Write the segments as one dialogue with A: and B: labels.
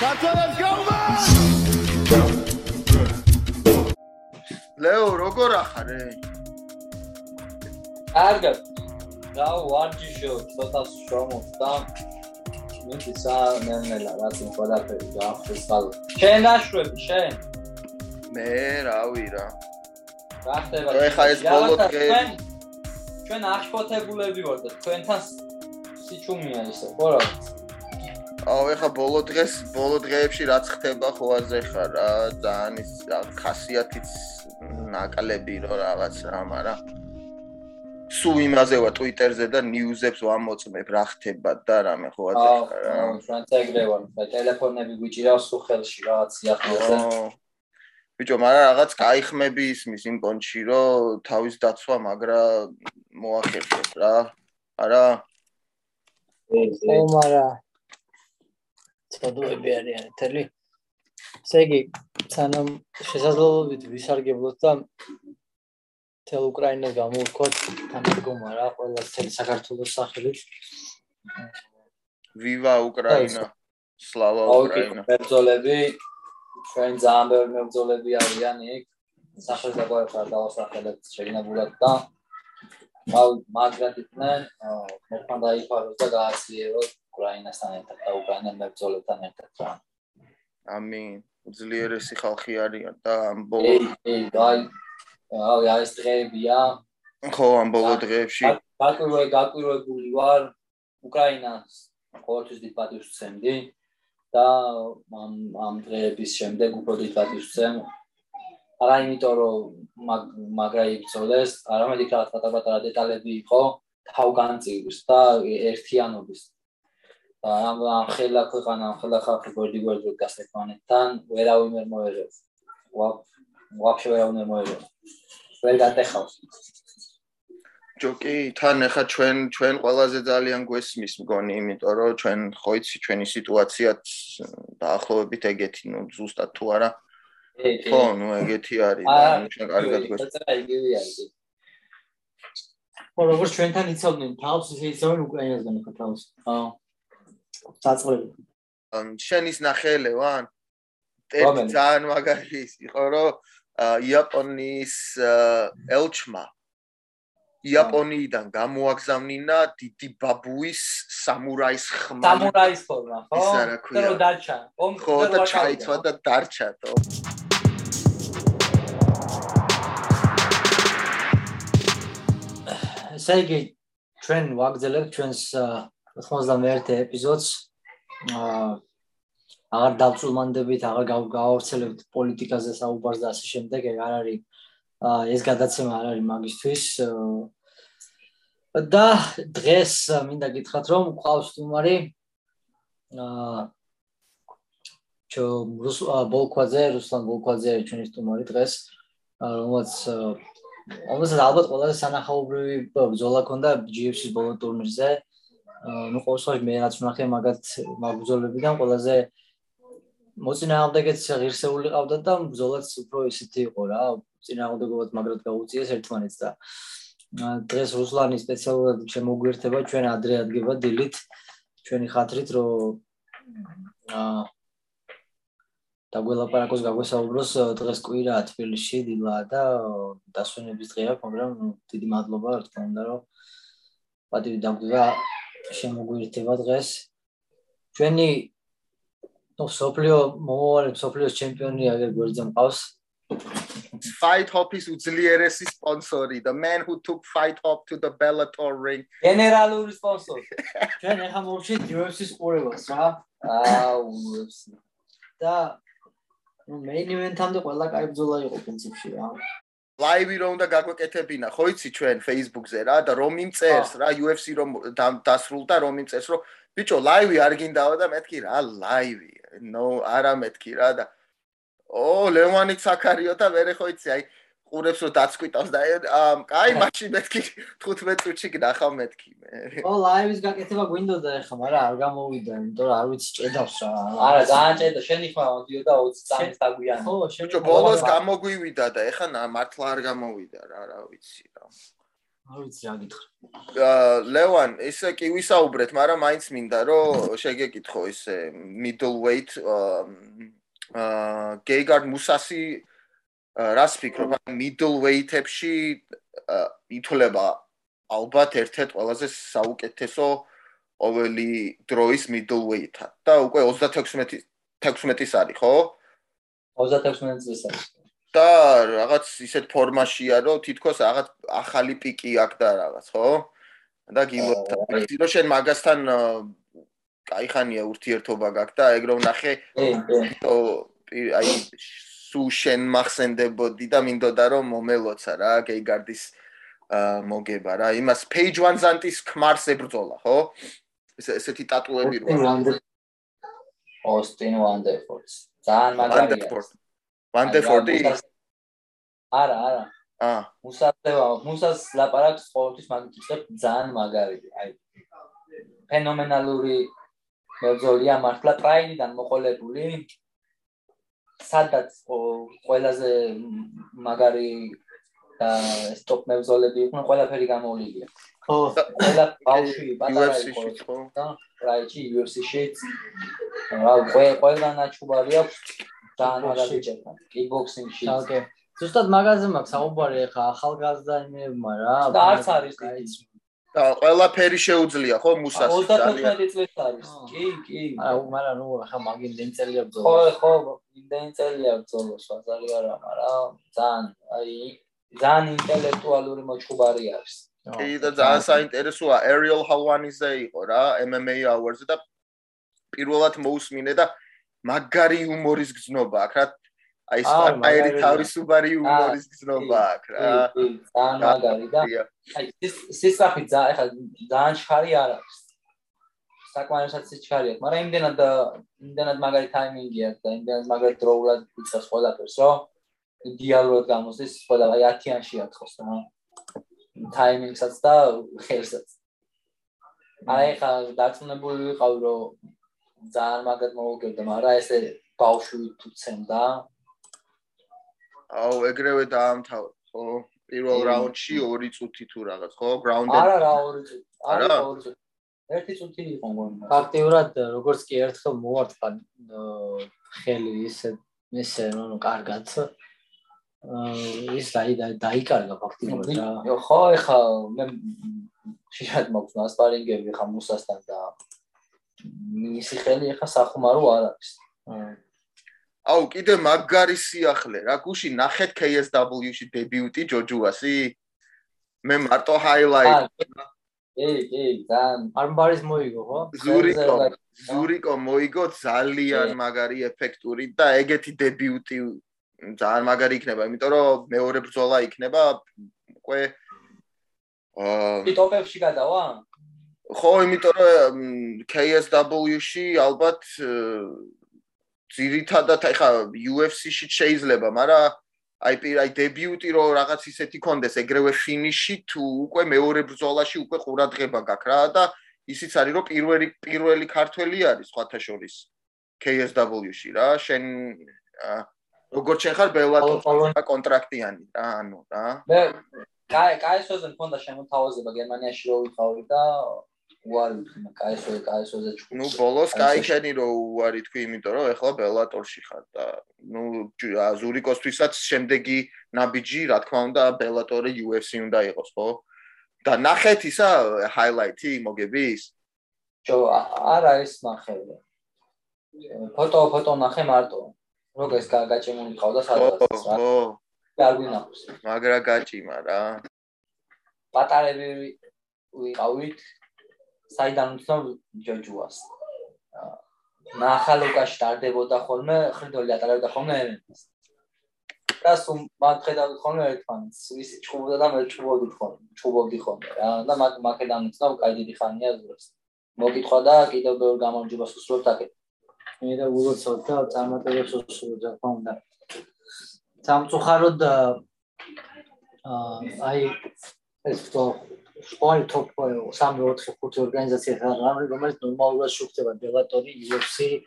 A: კაცებს გაუმა! ლეო როგორ ახარე
B: კარგად რა ვარჯიშო ცოტა შრომობს და მინდა სანენელა რაც ყველაფერი გაახდეს ხალ შენ აშვები შენ?
A: მე რავი რა.
B: რა ხდება?
A: ეხა ეს ბოლო დღე
B: ჩვენ აღშფოთებულები ვართ და თქვენთან სიჩუმია ისე ხო რა?
A: აუ ეხა ბოლო დღეს ბოლო დღეებში რაც ხდება ხო აზე ხარ რა ძალიან ის ხასიათიც ნაკლები რო რაღაც რა მაგრამ სულ იმაზე ვა ტვიტერზე და ნიუზებს ვამოწმებ რა ხდება და რამე ხო აზე ხარ რა.
B: ჩვენც ეგრე ვარ ტელეფონები გვიჭირავს სულ ხელში რაღაც სიახლეზე.
A: ბიჭო, მაგრამ რაღაც кайხმები ისმის იმ კონჩში, რომ თავის დაცვა მაგრა მოახერხებს რა. არა
C: ო მარა. ცოდოები არიან თელი. ესე იგი სანამ შესაძლებლობით ვისარგებლოთ და თელ უკრაინას გამოვხოთ თანადგომა რა ყველა თელ საქართველოს სახელით.
A: ვივა უკრაინა სლავა უკრაინა.
B: მებრძოლები ჩვენ ძალიან ბევრი მებრძოლები არიან იქ. სახელმწიფო ხარ დავასახელებ შეიძლება და მაგრად იყვნენ მოხან დაიფაროს და გააცლიეროს უკრაინასთან ერთად და უკრაინა მებრძოლებთან ერთად რა.
A: ამინ. უძლიერესი ხალხი არიან და ამ ბოლო
B: ეი დაი აი ეს დღეებია.
A: ხო ამ ბოლო დღეებში
B: გაკვირვე გაკვირვებული ვარ უკრაინას ყოველთვის დიდ პატივს ვცემდი და ამ ამ დღეების შემდეგ უფრო დიდ პატივს ვცემ არა იმიტომ რომ მაგრა იბრძოლეს, არამედ იქ რაღაც პატარ-პატარა დეტალები იყო თავგანწირვის და ერთიანობის. ამ ამ ხელა ქვეყანა, ამ ხელა ხალხი გვერდი გვერდი გასტეფანეთთან ვერავინ ვერ მოერევს. ვა ვაფშე ვერავინ ვერ მოერევს. ვერ გატეხავს.
A: ჯოკი, თან ახლა ჩვენ ჩვენ ყველაზე ძალიან გვესმის მგონი, იმიტომ რომ ჩვენ ხო იცი ჩვენი სიტუაციაც დაახლოებით ეგეთი, ну ზუსტად თუ არა. ხო, ну ეგეთი არის და ჩვენ კარგად გვესმის.
B: აა, იგივე არის.
C: ხო, როგორც ჩვენთან იცავდნენ თავს, ისე იცავენ უკრაინასგან ხო თავს. აა. წაწყვეტი.
A: ან შენის ნახელე ვან? ერთ ძალიან მაგარი იყო, რომ იაპონიის ელჩმა იაპონიიდან გამოაგზავნინა დიდი ბაბუის სამურაის ხმა.
B: სამურაის ფორმა, ხო? და რო დარჩა.
A: ხო, და ჩაიცვა და დარჩა, თო.
C: ესე იგი ჩვენ ვაგზელებთ ჩვენს 91 ეპიზოდს. აა აღარ დავწულმანდებით, აღარ გავავრცელებთ პოლიტიკაზე საუბარს და ასე შემდეგ, ეგ არ არის ეს გადაცემა არ არის მაგისტვის და დღეს მინდა გითხრათ რომ ყავს თუმარი აა ჩო რუს ბოლკვაძე, რუსლან ბოლკვაძე ჩვენი თუმარი დღეს რომელიც რომელსაც ალბათ ყველაზე სანახაობრივი ბრძოლა ქონდა GFC-ის ბოლო ტურნირზე. ну ყოველ შემთხვევაში მე რაც ვნახე მაგათ მაგბრძოლებიდან ყველაზე მოწინააღმდეგეც ღირსეული ყავდა და ბრძოლაც უფრო ისეთი იყო რა, წინააღმდეგობად მაგრად გაუწიეს ერთმანეთს და დღეს რუსლანი სპეციალურად შემოგვერთება ჩვენ ადრე ადგება დილით ჩვენი ხათრით რომ აა და გველაპარაკოს გაგვესაუბროს დღეს კვირა თბილისში დილა და დასვენების დღე აქვს, მაგრამ დიდი მადლობა რა თქმა უნდა რომ პატივი დაგვიდა შემოგვირთება დღეს. ჩვენი ნუ სოფლიო მომავალი სოფლიოს ჩემპიონი აგერ გვერდზე მყავს.
A: Fight Hop is უძლიერესი სპონსორი, the man who took Fight Hop to the Bellator ring.
B: გენერალური სპონსორი.
C: ჩვენ ახლა მოვშით UFC-ს ყურებას რა. აა UFC. და მეინ ივენთამდე ყველა კაიბძოლა იყო პრინციპში რა.
A: ლაივი რომ უნდა გაგვეკეთებინა, ხო იცი ჩვენ Facebook-ზე რა და რომ იმწერს რა UFC რომ დასრულდა, რომ იმწერს რომ ბიჭო ლაივი არ გინდაო და მეთქი რა ლაივი. ნო, არა მეთქი რა და ო ლევანიც აქარიო და მე ხო იცი აი ყურებს რომ დაცკვიტავს და აი მაშინ მეთქი 15 წუთში გნახავ მეთქი მე.
C: ო ლაივის გაკეთება გვინდოდა ახლა მაგრამ არ გამოვიდა იმიტომ რომ არ ვიცი ჭედავს რა.
B: არა ძალიან ჭედა შენი ხმა მოდიოდა 20 წამის დაგვიანა
C: ხო შენი
A: ბოლოს გამოგვივიდა და ახლა მართლა არ გამოვიდა რა რა ვიცი რა.
C: არ ვიცი რა გითხრა.
A: აა ლევან, ისე კი ვისაუბრეთ, მაგრამ მაინც მინდა რომ შეგეკითხო ისე middleweight აა გეიგარდ მუსასი რას ფიქრობ, ან middle weight-ებში ითვლება ალბათ ერთ-ერთ ყველაზე საუკეთესო ყოველი დროის middle weight-ად და უკვე 36 16-ის არის, ხო?
B: 36 წლის არის.
A: და რაღაც ისეთ ფორმაშია, რომ თითქოს რაღაც ახალი პიკი აქვს და რაღაც, ხო? და გილობთან. რომ შენ მაგასთან კაიხანია ურთიერთობა გაქვს და ეგ რომ ნახე, აი სუ შენ მახსენდებოდი და მინდოდა რომ მომელოცა რა გეიგარდის მოგება რა. იმას page 1 ზანტის ქმარს ებრძოლა ხო? ესეთი ტატუები
B: რო ოსტინ ვანდერფორდს ძალიან მაგარია
A: ვანდერფორდი
B: არა არა. აა მუსასევა მუსას ლაპარაკს ყოველთვის მაგიჩებს ძალიან მაგარი აი ფენომენალური მებრძოლია მართლა ტრაინიდან მოყოლებული სადაც ყველაზე მაგარი და სტოპ მებრძოლები იყვნენ ყველაფერი გამოვლილია ხო ყველა ბავშვი პატარა იყო. და რაიჩი UFC-ში რა ყველა ნაჩუბარი აქვს ძალიან მაგარი ჯერა კიკბოქსინგში
C: ოკეი. ზუსტად მაგაზე მაქვს საუბარი ახლა ახალგაზრდაინებმა რა
B: და არც არის კაიც
A: და ყველაფერი შეუძლია ხო მუსას
B: 35 წლის არის. კი კი.
C: აა მაგრამ ნუ ახლა მაგინ დენწელია ბძოლო
B: ხო ხო დენწელია ბძოლო სვაზარი არა მაგრამ ძალიან აი ძალიან ინტელექტუალური მოჭუბარი არის.
A: კი და ძალიან საინტერესოა Ariel Hawanize იყო რა MMA hours და პირველად მოусმინე და მაგარი იუმორის გზნობა აქ რა აი სპარტაირი თავისუფარი იუმორის გზნობა აქ რა.
B: ძალიან მაგარი და აი ეს ეხლა ძალიან შხარი არ აქვს. საკმარისად სიჩქარე აქვს მაგრამ იმდენად იმდენად მაგარი ტაიმინგი აქვს და იმდენად მაგარი დროულად იცას ყველაფერს რომ იდეალურად გამოსდის ყველა აი 10-იანში ათხოს რა. ტაიმინგსაც და ხელსაც აი ხა დაწუნებული ვიყავ რომ ძალიან მაგად მოვუგებდა, მაგრამ ესე ბავშვი თუ ცემდა.
A: აუ, ეგრევე დაამთავრა, ხო? პირველ რაუნდში 2 წუთი თუ რაღაც, ხო? გრაუნდში.
B: არა, რა 2 წუთი. არა, 2 წუთი. ერთი წუთი იყო მგონი.
C: ფაქტიურად როგორც კი ერთხელ მოვარტყა ხელი ისე ისე ნუ კარგად აა ის დაი დაიკარგა ფაქტიურად რა.
B: ხო, ეხა მე შეიძლება მოხსნა სპარინგები ხა მუსასთან და მისი ხელი ახლა სახუმარო არ არის.
A: აუ, კიდე მაგარი სიახლე რა, გუში ნახეთ KSW-ში დებიუტი ჯოჯუასი? მე მარტო ჰაილაიტ.
B: ე, ე, ძალიან
C: არმბარის მოიგო, ხო?
A: ზურიკო, ზურიკო მოიგო ძალიან მაგარი ეფექტური და ეგეთი დებიუტი ძალიან მაგარი იქნება, იმიტომ რომ მეორე ბრძოლა იქნება უკვე
B: აა ტოპებში გადავა?
A: ხო, იმიტომ რომ KSW-ში ალბათ ძირითადად ეხა UFC-ში შეიძლება, მაგრამ აი პირაი დებიუტი რო რაღაც ისეთი კონდეს ეგრევე ფინიში თუ უკვე მეორე ბრძოლაში უკვე ყურადღება გაქვს რა და ისიც არის რომ პირველი პირველი ქართველი არის სხვათა შორის KSW-ში რა. შენ როგორც შენ ხარ ბელატორ კონტრაქტიანი რა ანუ რა.
B: მე კაი კაისოზე მქონდა შემოთავაზება გერმანიაში რო ვიყავი და უარი ვთქმა, კაესო, კაესოზე
A: ჩუ. ნუ ბოლოს კაიშენი რო უარი თქვი, იმიტომ რომ ეხლა ბელატორში ხარ და ნუ ზურიკოსთვისაც შემდეგი ნაბიჯი, რა თქმა უნდა, ბელატორი UFC უნდა იყოს, ხო? და ნახეთ ისა ჰაილაიტი მოგების.
B: ჯო, არა ეს ნახევე. ფოტო ფოტო ნახე მარტო. როგეს გაჭიმული ყავდა სადღაც რა. ხო. და არ გვინახავს.
A: მაგრა გაჭიმა რა.
B: პატარები ვიყავით საიდან უცნობ ჯოჯუას. ნახალოკაში ტარდებოდა ხოლმე, ხრიდოლი ატარებდა ხოლმე ევენტს. და სულ მაგხედავთ ხოლმე ერთმანეთს, ვისი ჩხუბობდა და მე ჩხუბობდი ხოლმე, ჩხუბობდი ხოლმე რა. და მაგ მაგედან უცნობ კაი დიდი ხანია ზურს. მოკითხვა და კიდევ ბევრ გამარჯვებას უსურვებთ აკეთ.
C: მე და ულოცავ და წარმატებებს უსურვებ რა თქმა უნდა. სამწუხაროდ აა აი ეს თო სპორტ ტოპ 3-4-5 ორგანიზაცია რომელიც ნორმალურად შუქდება ბელატორი UFC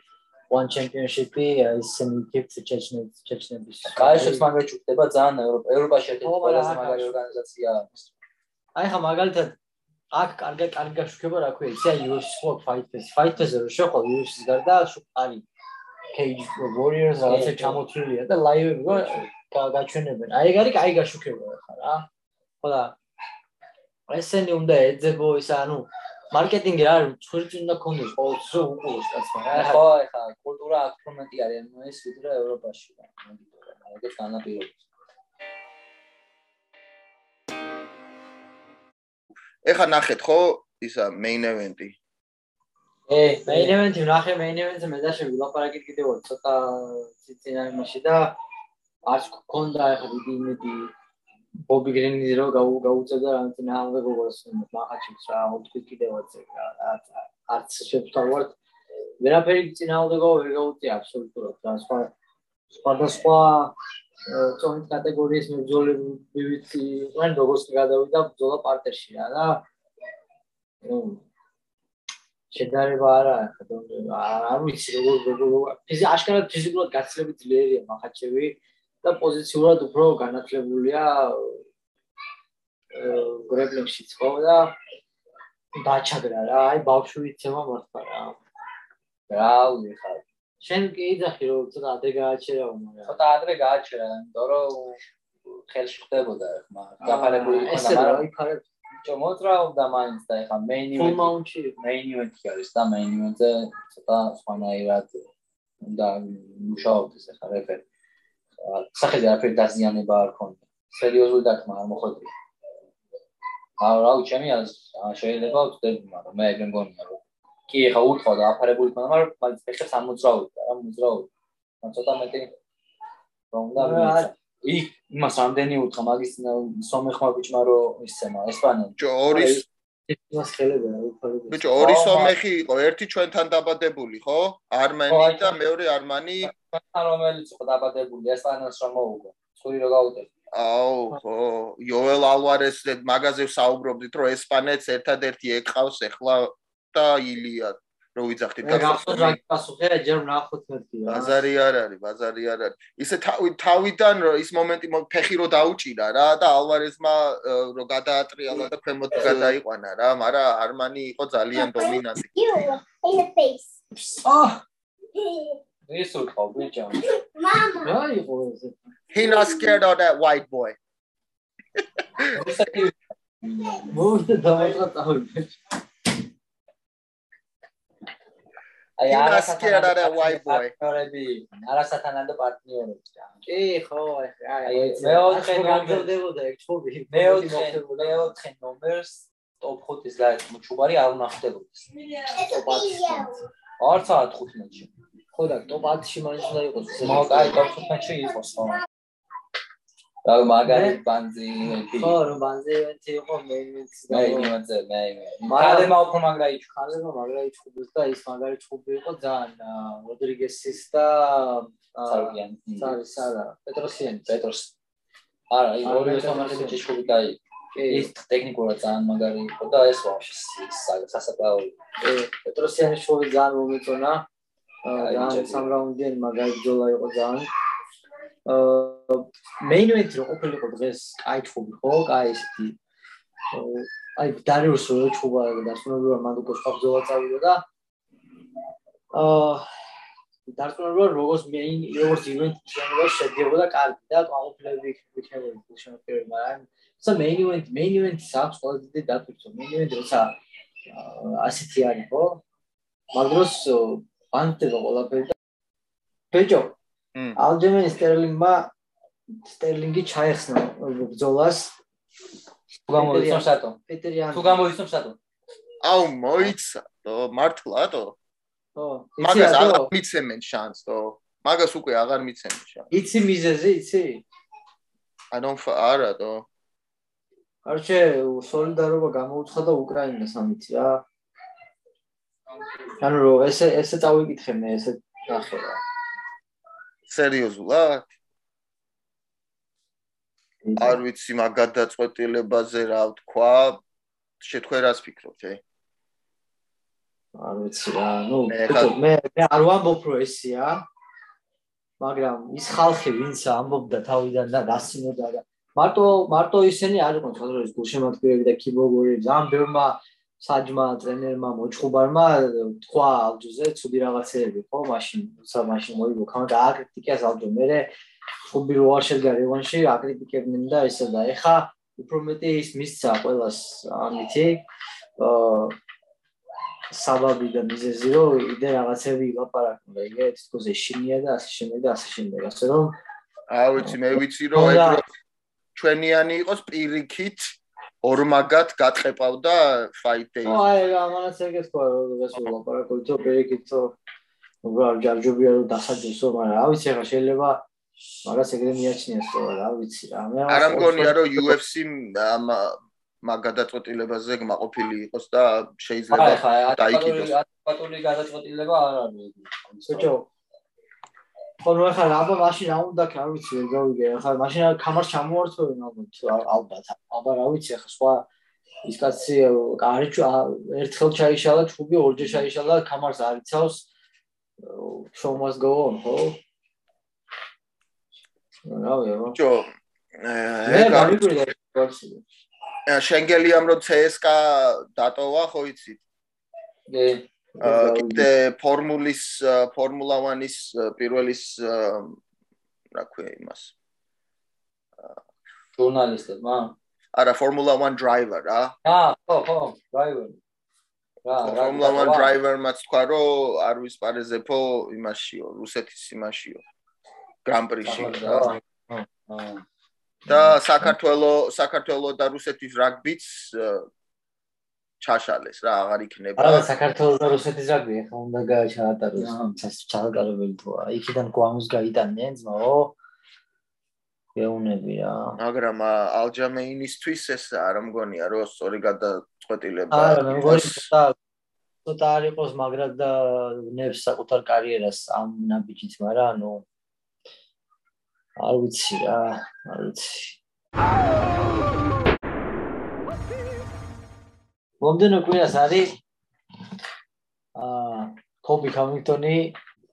C: one championship-ი ისინი კიფთ ჩეჩნებს ჩეჩნების
B: კაიშებს მაგარი შუქდება ძალიან ევროპაში ერთ-ერთი ყველაზე მაგარი ორგანიზაცია
C: აი ხა მაგალითად აქ კარგი კარგი გაშუქება რა ქვია იცი აი UFC ხო fight pass fight pass რო შეხო UFC-ს გარდა არის cage warriors რაღაცა ჩამოთვლილია და რო გაჩვენებენ აი ეგ არის კაი გაშუქება ხა რა ხო და ესენი უნდა ეძებო ის ანუ მარკეტინგი არ ცხრით უნდა კონდეს ყოველთვის რო უყუროს კაცმა
B: რა ხო ხა კულტურა აქ ფორმატი არის ანუ ეს ვიდრე ევროპაში რა ეგეც განაპირობებს.
A: ეხა ნახეთ ხო ისა main event-ი?
C: ე main event-ი ნახე main event-ზე მე და შევილაპარაკეთ კიდევ ცოტა ციცინაიმაში და არც გქონდა ეხა დიდი იმედი ბობი გრინი რო გაუწევდა რა უნდა გოგოს მახაჩიც რა უთქვი კიდევაც რა არც შეფთავარ ვერაფერი წინააღმდეგო ვერ გაუწია აბსოლუტურად რა სხვა სხვადასხვა წონით კატეგორიის მებრძოლები ვიცი ვან როგორც გადავიდა ბრძოლა პარტერში რა და შედარება არა არ ვიცი როგორ როგორ ფიზი აშკარად ფიზიკურად გაცილებით ძლიერია მახაჩევი და პოზიციურად უფრო განათლებულია გრებლინგშიც ხო და დაჩაგრა რა აი ბავშვი ცემა მართლა რა. რა ვიხარ შენ კი იძახი რომ ცოტა ადრე გააჩერაო მაგრამ
B: ცოტა ადრე გააჩერა იმიტომ რომ ხელში ხდებოდა ხმა გაფარებული
C: იყო და მაგრამ იქ არის
B: ჩო მოძრაობდა მაინც და ეხა მეინ
C: ივენტი
B: მეინ ივენტი არის და მეინ ივენტზე ცოტა სხვანაირად უნდა მუშაობდეს ეხა რეფერი სახედე არაფერი დაზიანება არ ქონდა. სერიოზული დათმა არ მოხდა აა რა უჩემი ან შეიძლება ვწდები მაგრამ მე ეგრე მგონია რომ კი ეხა უთხოვ და აფარებული ქონდა მაგრამ მაგის ფეხებს არ მოძრაობდა რა მოძრაობდა მაგრამ ცოტა მეტი რომ და იქ იმას რამდენი უთხრა მაგის სომეხმა ბიჭმა რომ ისემა ესპანელი
A: ჯო ორის
C: ეს ხელებია უფალები
A: ბიჭო ორი სომეხი იყო ერთი ჩვენთან დაბადებული ხო? არმენი და მეორე არმანი
B: რომელიც იყო დაბადებული ესპანელს რომ მოუგო. ცური რო გაუტე
A: აუ ხო იოელ ალვარეს მაგაზე საუბრობდით რომ ესპანეთს ერთადერთი ეკყავს ახლა და ილია რო ვიძახდით
C: გასახსოვე ჯერ ნახოთ მეთქი
A: ბაზარი არ არის ბაზარი არ არის. ისე თავიდან რომ ის მომენტი ფეხი რო დაუჭირა რა და ალვარესმა რო გადაატრიალა და ქვემოთ გადაიყვანა რა მაგრამ არმანი იყო ძალიან დომინანტი.
C: აჰ
B: ეს უფრო ბიჭო
C: მამა რა იყო ეს?
A: He not scared of that white boy.
C: მოდი დავაწყოთ
B: აი
A: და ვაი ბოი
B: პარტნიორები არასათანადო პარტნიორები და
C: კი ხო აი
B: მეოთხე
C: გამძლდებოდა ეგ ჩუბი
B: მეოთხე მეოთხე ნომერს ტოპ 5-ის გაერთო ჩუბარი არ უნახდებოდეს
C: ტოპ 10
B: არც 15-ში
C: ხო და ტოპ 10-ში მაინც უნდა იყოს
B: მაგ აი ტოპ 15-ში იყოს ხო და მაგარი ბანძი
C: ხო რომ ბანძი ევენთი იყო მე
B: მე იმაზე მე მაგრამ უფრო მაგრა იჩ
C: ხალხო მაგრა იჩხუბეს და ის მაგარი ჩხუბი იყო ძალიან როდრიგესის და
B: სარგიანი.
C: სარი სარა პეტროსიანი
B: პეტროს არა ის ორი თამაში ჩხუბი დაი ის ტექნიკურად ძალიან მაგარი იყო და ეს ვაფშე სასაკლაო
C: პეტროსიანი შოვი ძალიან მომეწონა. ძალიან სამ რაუნდიანი მაგარი ბრძოლა იყო ძალიან main event რო ყოფილიყო დღეს კაი ჩხუბი ხო? კაი ისეთი აი დარიუს რო ჩხუბა და სუნობა მანდუკოს ხაბზოლა წავიდა და აა დარწმუნებული ვარ როგორც main როგორც event შეიძლება შედიოდა კარგი და ყოფილები იქნებოდა შემოწერილი მაგრამ სა main event main event საერთოდ ყველაზე დიდი დატვირთო main event როცა ასეთი არის ხო? მაგდროს ბანდება ყველაფერი და ბეჯო ალჯემენ სტერლინგმა სტერლინგი ჩაეხსნა ბძოლას
B: თუ გამოიცნო სატო.
C: პეტერიან
B: თუ გამოიცნო სატო.
A: აუ მოიცა. თო მართლა თო
C: ხო
A: მაგას აღარ მიცემენ შანს თო მაგას უკვე აღარ მიცემენ შანს.
C: იცი მიზეზი იცი.
A: I don't არა თო
C: არჩე სოლიდარობა გამოუცხადა უკრაინას ამით რა. ანუ ესე ესე წავიკითხე მე ესე ნახე რა
A: სერიოზულად? არ ვიცი მაგ გადაწყვეტილებაზე რა ვთქვა. შეთქვენ რას ფიქრობთ, ე?
C: არ ვიცი რა, ნუ მე მე არ ვამბობ რომ ესეა. მაგრამ ის ხალხი ვინც ამბობდა თავიდან და გასინოდა და მარტო მარტო ისინი არ იყვნენ ხალხის გულშემატკივრები და კიბოგურები ძალიან ბევრმა საჯმა ტრენერმა მოჩხუბარმა თქვა ალჯუზე ცუდი რაღაცეები ხო მაშინ სა მაშინ მოიგო. ხომ და აკრიტიკეს ალჯო მე ხუბი რო არ შედგა რევანში აკრიტიკებდნენ და ესა და. ეხა უფრო მეტი ის მისცა ყოველას ამითი აა საბაბი და მიზეზი რომ იდე რაღაცები ილაპარაკონ და იგე თქოს ეშინია და ასე შემდეგ და ასე შემდეგ ასე რომ
A: აა ვიცი მე ვიცი რომ ეგ ჩვენიანი იყოს პირიქით ორმაგად გატყეპავდა fight day.
C: ო აი ამანაც ეგეთ თქვა რომ ეს ლაპარაკობთ რომ პირიქით რომ რა ჯარჯობია რომ დასაჯესო მაგრამ რა ვიცი ახლა შეიძლება მაგას ეგრე მიაჩნიეს თქო რა ვიცი რა
A: მე არ ამგონია რომ UFC ამ მაგ გადაწყვეტილებაზე გმაყოფილი იყოს და შეიძლება
B: დაიკიდოს. ადეკვატური გადაწყვეტილება არ არის.
C: ბიჭო ხოლმე ახლა აბა მაშინ რა უნდა კი არ ვიცი ვერ გავიგე ახლა მაშინ კამარ ჩამოართვენ ალბათ ალბათ აბა რა ვიცი ახლა სხვა ის კაცი არიჩ ერთხელ ჩაიშალა ჩუბი ორჯერ ჩაიშალა კამარს არიცავს show must go on ხო რა ვიცი
A: ჯო
C: მე გავიგე
A: შენგელიამ რო CSKA დატოვა ხო იცით?
B: კი.
A: კიდე ფორმულის ფორმულა 1-ის პირველის რა ქვია იმას?
B: ჟურნალისტებმა?
A: არა, ფორმულა 1 driver რა.
B: აა, ხო, ხო, driver.
A: რა, ფორმულა 1 driver-მაც თქვა რომ არ ვისპარეზებო იმაშიო, რუსეთის იმაშიო. გრან პრიში რა. და საქართველოს საქართველოს და რუსეთის რაგბიც ჩაშალეს რა აღარ იქნება.
C: არა საქართველოს და რუსეთის რაგბი ახლა უნდა გაჩაატაროს ჩაატარებელი თქო იქიდან კვამს გაიტანდნენ ძმაო გეუნები რა
A: მაგრამ ალჯამეინისთვის ეს არ მგონია რომ სწორი გადაწყვეტილება
C: არა მე მგონი ცოტა ცოტა არ იყოს მაგრამ და ნებს საკუთარ კარიერას ამ ნაბიჯით მაგრამ ანუ არ ვიცი რა, არ ვიცი. მომდენო კვირას არის აა კობი კამინგტონი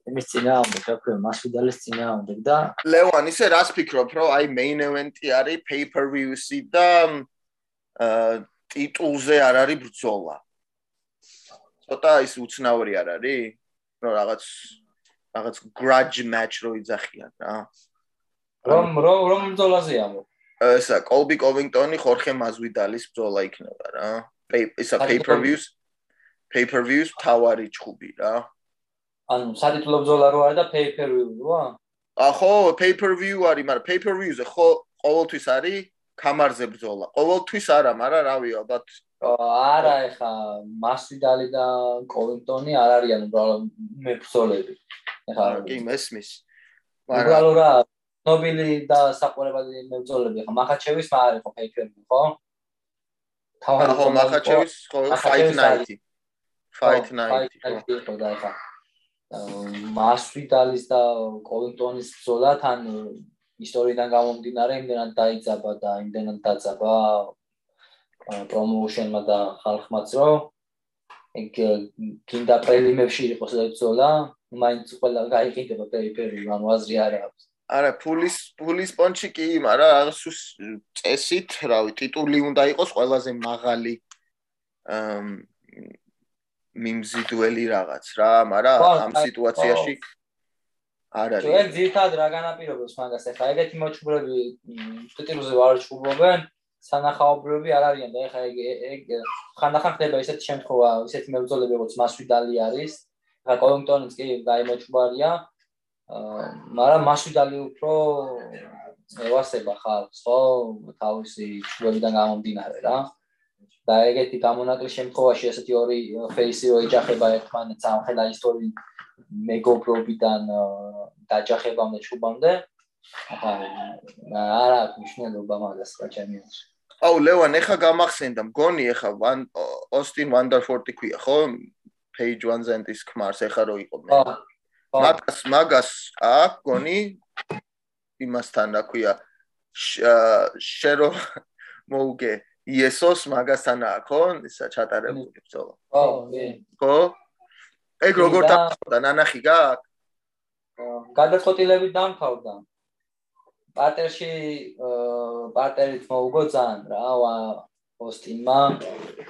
C: იმის წინააღმდეგ, რა ქვია, მასვიდალის წინააღმდეგ და
A: ლევან, ისე რას ფიქრობ, რომ აი main event-ი არის pay-per-view-ი და აა ტიტულზე არ არის ბრძოლა. ცოტა ის უცნაური არ არის? რომ რაღაც რაღაც grudge match რო იძახიან რა.
B: რომ რომ რომ ბრძოლაზე ამო
A: ესა კოლბი კოვინგტონი ხორხე მაზვიდალის ბრძოლა იქნება რა ესა pay-per-views. Pay-per-views თავარი ჩხუბი რა.
B: ანუ სადიტლო ბრძოლა რო არის და pay-per-view როა
A: ახო pay-per-view არის მაგრამ pay-per-view-ზე ხო ყოველთვის არის კამარზე ბრძოლა. ყოველთვის არა მაგრამ რავი ალბათ.
B: არა ეხა მასვიდალი და კოვინგტონი არ არიან მებრძოლები.
A: ეხა კი მესმის.
B: მაგრამ რა ნობილი და საყურებელი მებრძოლები ხო მახაჩევის მაარი ხო ფეიქები ხო
A: თავად ხო მახაჩევის ხო fight night fight night
B: ხო. და ხა მასვიტალის და კოვინტონის ბრძოლა თან ისტორიიდან გამომდინარე იმდენად დაიძაბა და იმდენად დაძაბა პრომოუშენმა და ხალხმაც რომ ეგ კინდა პრელიმებში იყოს ბრძოლა მაინც ყველა გაიყიდება პეიპერი ანუ აზრი არ აქვს
A: არა ფულის ფულის პონჩი კი მაგრამ რაღაც წესით რავი ტიტული უნდა იყოს ყველაზე მაღალი ამ მიმზიდველი რაღაც რა მაგრამ ამ სიტუაციაში არ არის.
B: ჩვენ ძირთად რა განაპირობებს მაგას ახლა ეგეთი მოჩუბრები ტიტულზე ვარ ჩუბობენ სანახაობრივი არ არიან და ახლა ეგ ხანდახან ხდება ესეთი შემთხვევა ესეთი მებრძოლები როგორც მასვიდალი არის ახლა კოლონტონიც კი დაიმოჩუბარია მაგრამ მასვიდალი უფრო ევასება ხალხს ხო? თავისი ჩვენიდან გამომდინარე რა. და ეგეთი გამონაკლისის შემთხვევაში ესეთი ორი ფეისი რო ეჯახება ერთმანეთს ამ ხელა ისტორი მეგობრობიდან დაჯახებამდე ჩუბამდე. ახლა არა მნიშვნელობა მაგას რა ჩემი
A: აუ ლევან ეხა გამახსენდა მგონი ეხა ოსტინ ვანდერფორტი ქვია ხო? პეიჯ ვანზენტის ქმარს ეხა რო იყო მე მაგას მაგას აქ გონი იმასთან რა ქვია შერო მოუგე იესოს მაგასთან აქო ისა ჩატარებული ბრძოლა.
B: ხო
A: ხო? ეგ როგორ დაწყდა ნანახი გააკ
B: გადაწყვეტილებით დამთავრდა. პარტერში პარტერით მოუგო ძალიან რა ოსტინმა.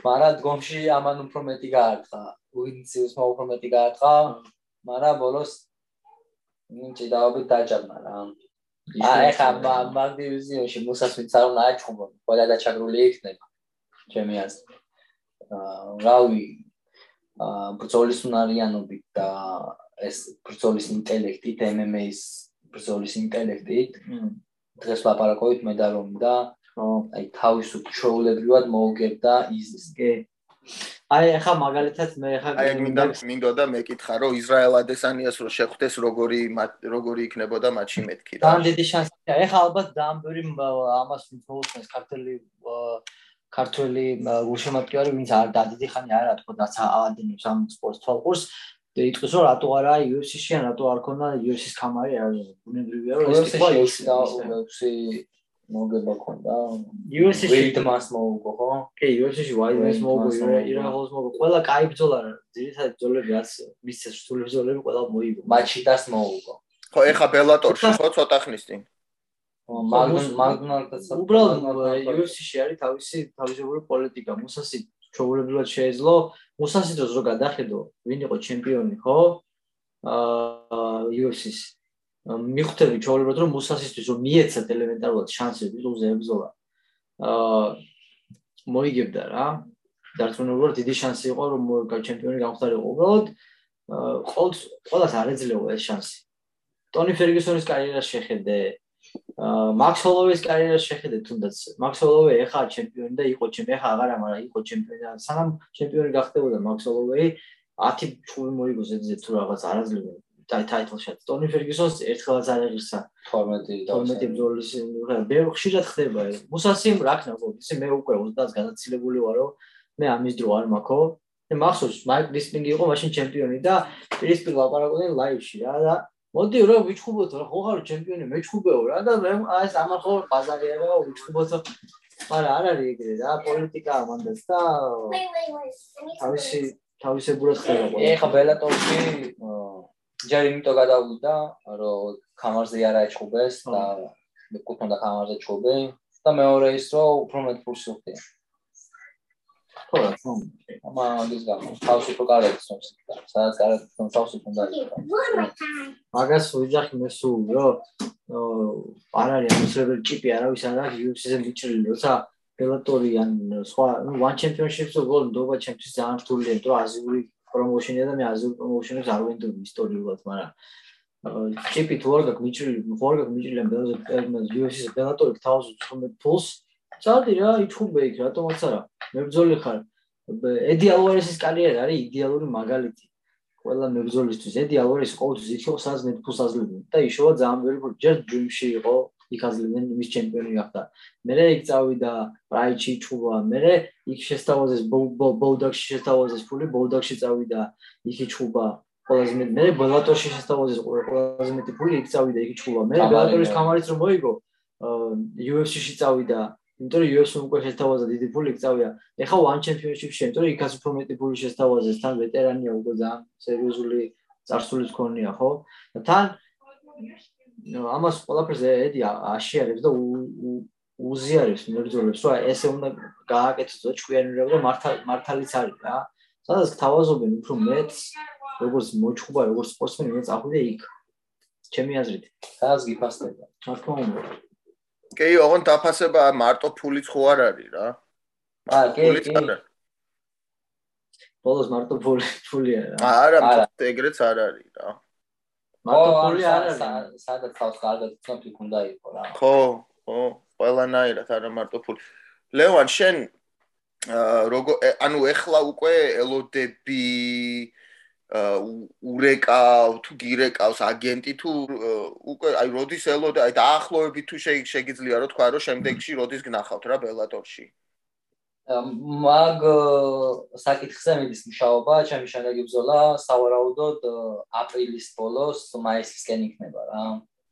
B: მაგრამ დგომში ამან უფრო მეტი გაარტყა უინციუსმა უფრო მეტი გაარტყა მაგრამ ბოლოს ნინჩი დაობი დაჭამა რა. აი ხა მაგ დივიზიონში მუსას ვინც არ უნდა აჩხუბო ყველა დაჭაგრული იქნება. ჩემი აზრით რავი ბრძოლის უნარიანობით და ეს ბრძოლის ინტელექტით MMA-ის ბრძოლის ინტელექტით დღეს ლაპარაკობთ მე და აი თავისუფ ჩაულებრივად მოუგებდა ის კი აი ახლა მაგალითად მე ახლა
A: აი მინდა მინდა და მეკითხა რომ ისრაელ ადესანიას რო შეხვდეს როგორი როგორი იქნებოდა მატჩი მეთქი
C: და დიდი შანსია ახლა ალბათ დაამბერი ამას მოუწეს ქართული ქართული გულშემატკივარი ვინც არ დადიდი ხანი არა თქო და აადენებს ამ სპორტს თვალყურს. და იტყვის რომ რატო არა UFC-ში ან რატო არ ქონა UFC-ის კამარი არ ბუნებრივია რომ ეს
B: ტიპა UFC მოგება ქონდა.
C: UFC-ში
B: ვეიდმას მოუგო, ხო?
C: კი, UFC-ში ვაიდმას მოუგო, ირაჰოს მოუგო. ყველა კაი ბრძოლა რა, ძირითადად ბრძოლები რაც მისცეს რთული ბრძოლები ყველა მოიგო.
B: მაჩიტას მოუგო.
A: ხო, ეხა ბელატორში ხო ცოტა ხნის წინ.
B: მაგნონ მაგნონტაც
C: უბრალოდ UFC-ში არის თავისი თავისებური პოლიტიკა. მუსასი ჩაულებულად შეეძლო, მუსასი ძრო გადახედო, ვინ იყო ჩემპიონი, ხო? აა UFC-ში მიხვდები ჩაოლებად რომ მუსასისთვის რომ მიეცათ ელემენტარულად შანსები რომ ზეებზოლა. აა მოიგებდა რა. დარწმუნებული დიდი შანსი იყო რომ ჩემპიონი გამختارიყო. უბრალოდ ყოველს ყოველას არ ეძლევა ეს შანსი. ტონი ფერგუსონის კარიერას შეხედე. აა მაქს ჰოლოვეის კარიერას შეხედე თუნდაც. მაქს ჰოლოვე ეხა ჩემპიონი და იყო ჩემპიონი, ეხა აღარ ამარა იყო ჩემპიონი. სანამ ჩემპიონი გახდებოდა მაქს ჰოლოვეი 10 ჩხუბი მოიგო ზედზე თუ რაღაც არ აძლევდა. და ტაიტლში ტონი ფერგუსონს ერთხელაც არ აღირსა
B: 12 და
C: 12 ბრძოლის მე ხშირად ხდება ეს. მუსასიმ რაკნა ისე მე უკვე 20-ს განაცილებული ვარო მე ამის დრო არ მაქვს მე მახსოვს მაიკ დისპინგი იყო მაშინ ჩემპიონი და პირისპირ ლაპარაკობდნენ ლაივში რა და მოდი რა ვიჩხუბოთ რა ხო ხარ ჩემპიონი მეჩხუბეო რა და მე აი ეს ამახო ბაზარია რა ვიჩხუბოთ მაგრამ არ არის ეგრე რა პოლიტიკა ამანდაც და თავისი თავისებურად ხდება
B: ეხა ბელატორში ჯერ იმიტომ გადავიდა, რომ კამარზე არ აჩხუბეს და მე კუთონდა კამარზე ჩუბე და მეორე ის რომ უფრო მეტ ფულს უხდი. ხო, ხო. ამა ის გამო, თავში პროკარებს თავს. სადაც კარეთ თავში უნდა იყოს.
C: მაგას ვიძახი მე სულ, რომ არ არის ამისრებელი ჭიპი არავის არ აქვს UFC-ზე მიჭრილი, როცა ბელატორი ან სხვა, ნუ one championship-ს გოლ ნდობა ჩემთვის ძალიან რთულია, იმიტომ აზიური პრომოუშენია და მე აზურ პრომოუშენებს არ ვენდობ ისტორიულად, მაგრამ ჩიპი თუ არ გაქვს მიჭრილი, ხო არ გაქვს მიჭრილი ამ ბელატორ UFC-ს ბელატორი თავს უცხომეთ ფულს. წადი რა, იჩხუბე იქ, რატომაც არა. მებრძოლი ხარ. ედი ალვარესის კარიერა არის იდეალური მაგალითი. ყველა მებრძოლისთვის ედი ალვარესი ყოველთვის იქ იყო სადაც მე ფულს აძლევდნენ და იშოვა ძალიან ბევრი ჯერ ჯიმში იყო იქ აძლევდნენ იმის ჩემპიონი გახდა. მერე იქ წავიდა პრაიჩი ჩუბა, მერე იქ შესთავაზეს ბოლდაგში შესთავაზეს ფული, ბოლდაგში წავიდა იქ ჩუბა. ყველაზე მეტი მე ბელატორში შესთავაზეს ყველაზე მეტი ფული იქ წავიდა იქ ჩუბა. მე ბელატორის კამარიც რომ მოიგო UFC-ში წავიდა. იმიტომ რომ UFC-ში უკვე შესთავაზა დიდი ფული იქ წავიდა. ეხა one championship-ში, იმიტომ რომ იქაც უფრო მეტი ფული შესთავაზეს, თან ვეტერანია უკვე ძალიან სერიოზული წარსული მქონია, ხო? და თან ამას ყველაფერს ედი აშიარებს და უზიარებს მებრძოლებს, რომ ესე უნდა გააკეთოს და ჭკვიანურება და მართალიც არის რა. სადაც თავაზობენ უფრო მეც, როგორც მოჩხუბა, როგორც სპორტსმენი, მე წახვიდე იქ. ჩემი აზრით, სადაც გიფასდება. რა თქმა უნდა.
A: კი, ოღონ დაფასება მარტო ფულიც ხო არ არის რა.
B: აა, კი, კი.
C: ბოლოს მარტო ფული ფულია რა.
A: არა, ეგრეც არ არის რა.
B: მარტო ფული არ არის. სადაც თავს კარგად ცნობ იქ უნდა იყო რა.
A: ხო ხო ყველანაირად არა მარტო ფული. ლევან შენ როგორ ანუ ეხლა უკვე ელოდები ურეკავ თუ გირეკავს აგენტი თუ უკვე აი როდის ელოდა აი დაახლოებით თუ შეიძლება რომ თქვა რომ შემდეგში როდის გნახავთ რა ბელატორში
B: მაგ საკითხზე მიდის მუშაობა, ჩემი შემდეგი ბრძოლა სავარაუდოდ აპრილის ბოლოს, მაისისკენ იქნება რა.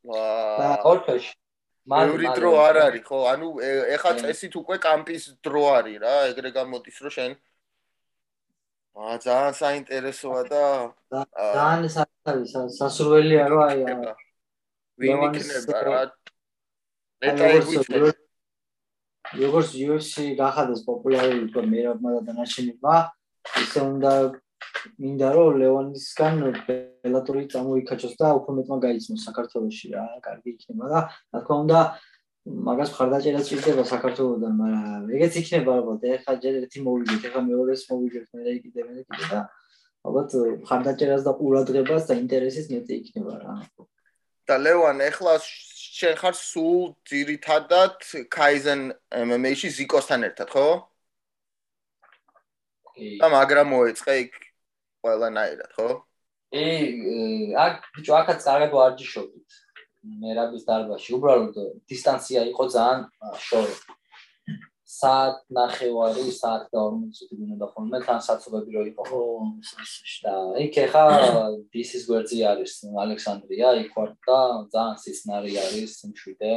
A: ვაა.
B: ორთოში.
A: მაგ დრო არ არის ხო? ანუ ეხა წესით უკვე კამპის დრო არის რა, ეგრე გამოდის რომ შენ აა ძალიან საინტერესოა და
C: ძალიან საინტერესოა, სასურველია რომ აი
A: ვინ იქნება რა
C: როგორც UFC გახადეს პოპულარული უკვე მერაბმა და დანარჩენებმა, ისე უნდა მინდა რომ ლეონისგან ბელატორი წამოიქაჩოს და უფრო მეტმა გაიცნოს საქართველოსში რა, კარგი იქნება და რა თქმა უნდა მაგას ხარდაჭერა წირდება საქართველოსთან, მაგრამ ეგეც იქნება ალბათ, ეხლა ჯერ ერთი მოვიგეთ, ეხლა მეორეს მოვიგეთ, მე კიდე მე კიდე და ალბათ ხარდაჭერას და ყურადღებას და ინტერესის მეტი იქნება რა.
A: და ლევან, ეხლა შენ ხარ სულ ძირითადად Kaizen MMA-ში ზიკოსთან ერთად, ხო? კი. და მაგრამ მოეწყე იქ ყველანაირად, ხო?
B: კი, აქ ბიჭო, აქაც კარგად ვარჯიშობდით. მერაბის დარბაზში უბრალოდ დისტანცია იყო ძალიან შორო. საათ ნახევარი, საათ და 40 წუთი უნდა ხოლმე თან საცობები რო იყო. და იქ ხა დისის გვერდზე არის ალექსანდრია, იქ ვარ და ძალიან სიცნარი არის მშვიდე.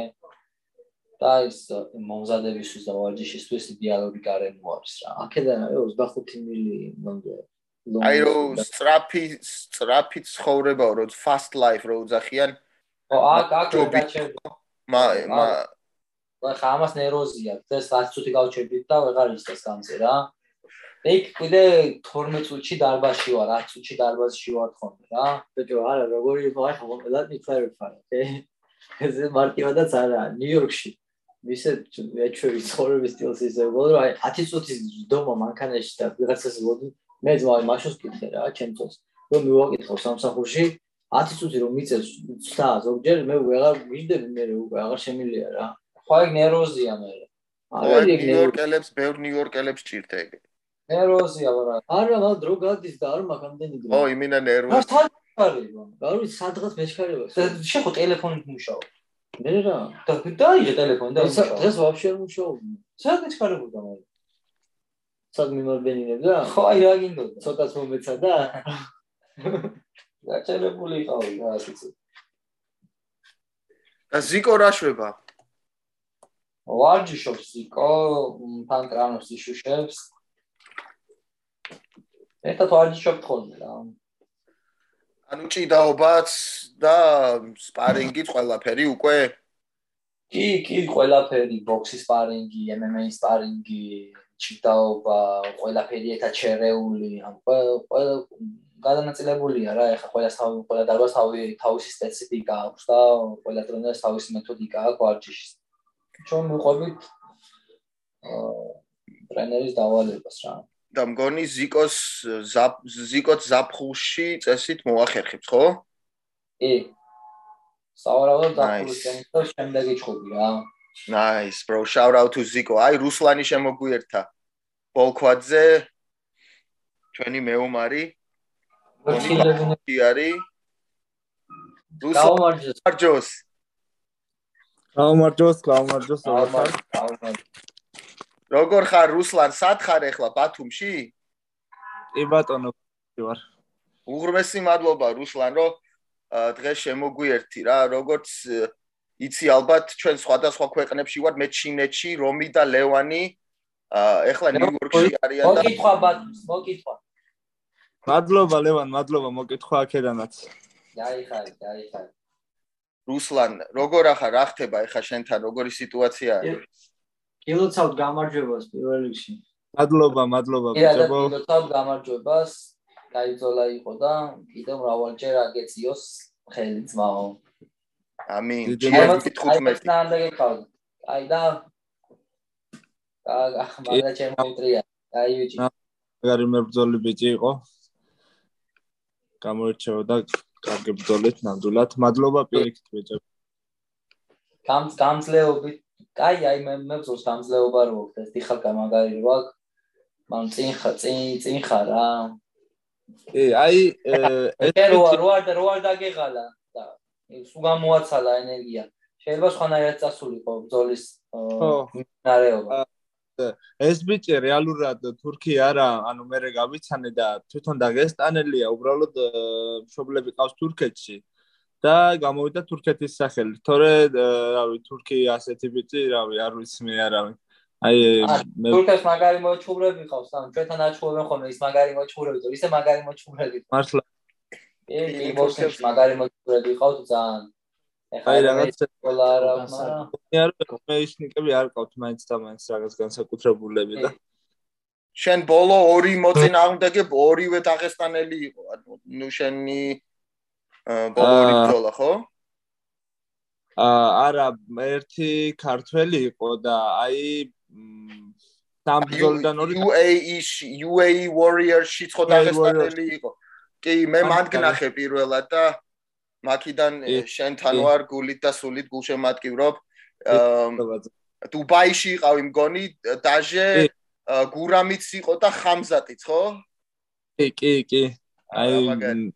B: და ის მომზადებისთვის და ვარჯიშისთვის იდეალური გარემო არის რა.
C: აქედან 25 მილი მომდე.
A: აი რო სტრაფი სტრაფი ცხოვრება რო fast life რო ძახიან
B: ო აკ აკ გაჩერდა
A: მა მა
B: და ხამას ნეროზია ეს 10 წუთი გავჩერდით და ვეღარ ისწეს გამზე რა. ეგ კიდე 12 წუთში დარბაზში ვარ 10 წუთში დარბაზში ვარ ხოლმე რა.
C: ბეთო არა როგორი იყო ახლა მომელა ნიკლერიფარ ოკეი ეს მარტივადაც არა ნიუ-იორკში ვისე ეჩვევი ცხოვრების სტილს ისე ვარ აი 10 წუთის დომა მანქანაში და ვიღაცას მოდი მე ძმა მაშოს კიდე რა ჩემთვის რომ მივაკითხო სამსახურში 10 წუთი რომ მიწევს ცდა ზოგჯერ მე ვეღარ ვიждები მე უკვე აღარ შემილია რა
B: ხო ეგ ნეროზია მე.
A: ეგ ნიუ-იორკელებს ბევრ ნიუ-იორკელებს ჭირდა ეგ.
B: ნეროზია ვარა.
C: არა მაგ დრო გადის და არ მაგამდენი დრო.
A: ო იმინა ნერვოზი
B: თან არის
C: გარი სადღაც მეჩქარება.
B: შეხო ტელეფონით მუშაობ?
C: მე რა?
B: და დაიჯე ტელეფონი და
C: დღეს ვაფშე არ მუშაობ.
B: სად მეჩქარებოდა მე
C: სად მიმარბენინებდა
B: ხო აი რა გინდოდა?
C: ცოტას მომეცა და
B: გაჩერებული იყავი რა ასეც.
A: და ზიკო რა შვება?
B: ვარჯიშობს ზიკო, თან ტრანოს იშუშებს. ერთად ვარჯიშობ ხოლმე რა.
A: ანუ ჭიდაობაც და სპარინგიც ყველაფერი უკვე
B: კი, კი, ყველაფერი, ბოქსის სპარინგი, MMA სპარინგი, ჭიდაობა, ყველაფერი ერთად შერეული, ან ყველა გადანაწილებულია რა ეხა ყველა თავი ყველა დარბაზს თავი თავისი სპეციფიკა აქვს და ყველა ტრენერს თავისი მეთოდიკა აქვს ვარჯიშის. ჩვენ მიყვებით აა ტრენერის დავალებას რა.
A: და მგონი ზიკოს ზიკოც ზაფხულში წესით მოახერხებს ხო?
B: კი. საავადმყოფო ზაფხულის წესით შემდეგი ჩხუბი რა.
A: Nice bro shout out to Ziko. აი რუსლანი შემოგვიერთა. ბოლქვაძე ჩვენი მეომარი
B: მოხილებული
A: არის რუსოს
D: გაუმარჯოს გაუმარჯოს
A: როგორ ხარ რუსლან სად ხარ ახლა ბათუმში
D: კი ბატონო ვარ
A: უღრმესი მადლობა რუსლან რომ დღეს შემოგვიერთი რა როგორც იცი ალბათ ჩვენ სხვადასხვა ქვეყნებში ვარ მე ჩინეთში რომი და ლევანი ახლა ნიუ-იორკში არიან
B: და მოკითხვა ბათუმს მოკითხვა
D: მადლობა ლევან, მადლობა მოკითხვა აქედანაც.
B: დაიხარე, დაიხარე.
A: რუსლან, როგორ ახარ, რა ხდება ახლა შენთან, როგორი სიტუაციაა?
C: კილოცავთ გამარჯვებას პირველ რიგში.
D: მადლობა, მადლობა,
B: ბიჭებო. კილოცავთ გამარჯვებას. გაიძოლა იყო და კიდევ მრავალჯერ აგეციოს ხელი ძმაო.
A: ამინ. ჩემი 15.
B: ნამდე გეკავდა. აი და აა მაგა ჩემო უტრია. აი ვიჭი.
D: მაგარი მებრძოლი ბიჭი იყო. გამოირჩევა კარგი ბრძოლით ნამდვილად. მადლობა პირიქით ბიჭებო.
B: გამს გამძლეობით. კაი, აი მე მე ვზოს გამძლეობა რო ხდეს, დიხარ გამაგარი რო აქ. მან წინ ხა წინ წინ ხარ რა.
D: ე აი
B: ეს რო რო არ რო არ დაგეღალა და სულ გამოაცალა ენერგია. შეიძლება სხვანაირად წასულიყო ბრძოლის ნარეობა.
D: ეს ბიჭი რეალურად თურქი არა, ანუ მე გავიცანე და თვითონ დაგესტანელია, უბრალოდ მშობლები ყავს თურქეთში და გამოვიდა თურქეთის სახელი. თორე, რავი, თურქი ასეთი ბიჭი, რავი, არ ვიცი მე არავინ. აი
B: მე თურქეს მაგარი მოჩუბრები ყავს, ანუ ჩვენთან აჩუბრებენ ხოლმე ის მაგარი მოჩუბრები, თორე ისე მაგარი მოჩუბრები.
D: მართლა.
B: ე კი მოსეს მაგარი მოჩუბრები ყავს ძალიან. ეხლა
D: აი, რაღაც-
B: სკოლა არ აქვს, მაგრამ
D: მე არ მე ისნიკები არ ყავთ მაინც და მაინც რაღაც განსაკუთრებულები და
A: შენ ბოლო ორი მოწინააღმდეგე ორივე დაღესტანელი იყო ანუ ნუ შენი აა, ბოლო ორი
D: აა.
A: ბრძოლა ხო
D: აა არა ერთი ქართველი იყო და აი სამ ბრძოლიდან ორი
A: UAE-ში UAE Warrior-ში ხო დაღესტანელი იყო კი მე მან გნახე პირველად და მაქიდან
D: კი,
A: შენთან ვარ გულით და სულით გულშემატკივრობ დუბაიში იყავი მგონი დაჟე გურამიც იყო და ხამზატიც ხო?
D: კი კი კი. აი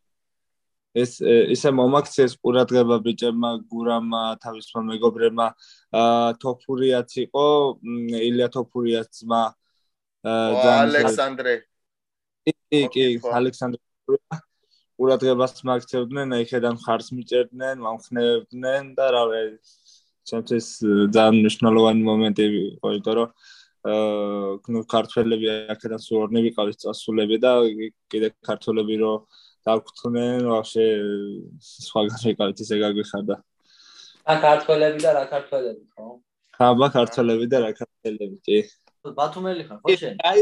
D: ეს ე, ისე მომაქცეს ყურადღება ბიჭებმა გურამა თავისმა მეგობრებმა. თოფურიაც იყო ილია თოფურიაც ძმა ძალიან
A: ალექსანდრე.
D: კი კი ალექსანდრე. ყურადღებას მაგცევდნენ აი ხედან ხარს მიჭერდნენ მომხნევებდნენ და რა ვიცი ჩემთვის ძალიან მნიშვნელოვანი მომენტი იყო იმიტომ რომ აა ნუ ქართველები აქედან სულ ორნი ვიყავით წასულები და კიდე ქართველები რო დაგხვდნენ ვაფშე სხვაგან ვიყავით ისე გაგვიხარდა
B: რა ქართველები და რა ქართველები ხო?
D: ხაბა ქართველები და რა ქართველები კი
C: ბათუმელი ხარ ხო შენ?
D: აი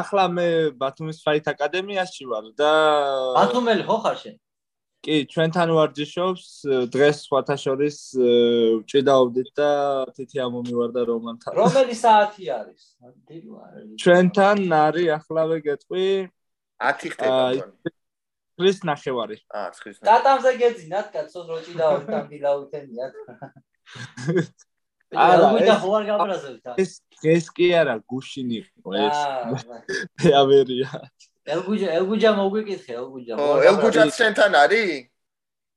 D: ახლა მე ბათუმის ფაით აკადემიაში ვარ და
C: ბათუმელი ხო ხარ შენ?
D: კი ჩვენთან ვარჯიშობს დღეს სხვათა შორის ვჭიდაობდით და თითი ამომივარ და რომანთან
B: რომელი საათი არის? დილო არის.
D: ჩვენთან არის ახლავე გეტყვი
A: 10 ხდება
D: აი,
A: მგონი
D: ხრის ნახევარი
A: აა ცხრის
B: დატამზე გეძინათ კაცო როჭი და ორთან დილაუთენიათ.
D: არა,
C: რა
D: ეს-
C: ხო არ გაბრაზებთ?
D: ეს დღეს კი არა გუშინი იყო ეს
B: აა
D: ავერია.
C: ელგუჯა ელგუჯა მოგვიკითხე ელგუჯა.
A: ო ელგუჯაც შენთან არის?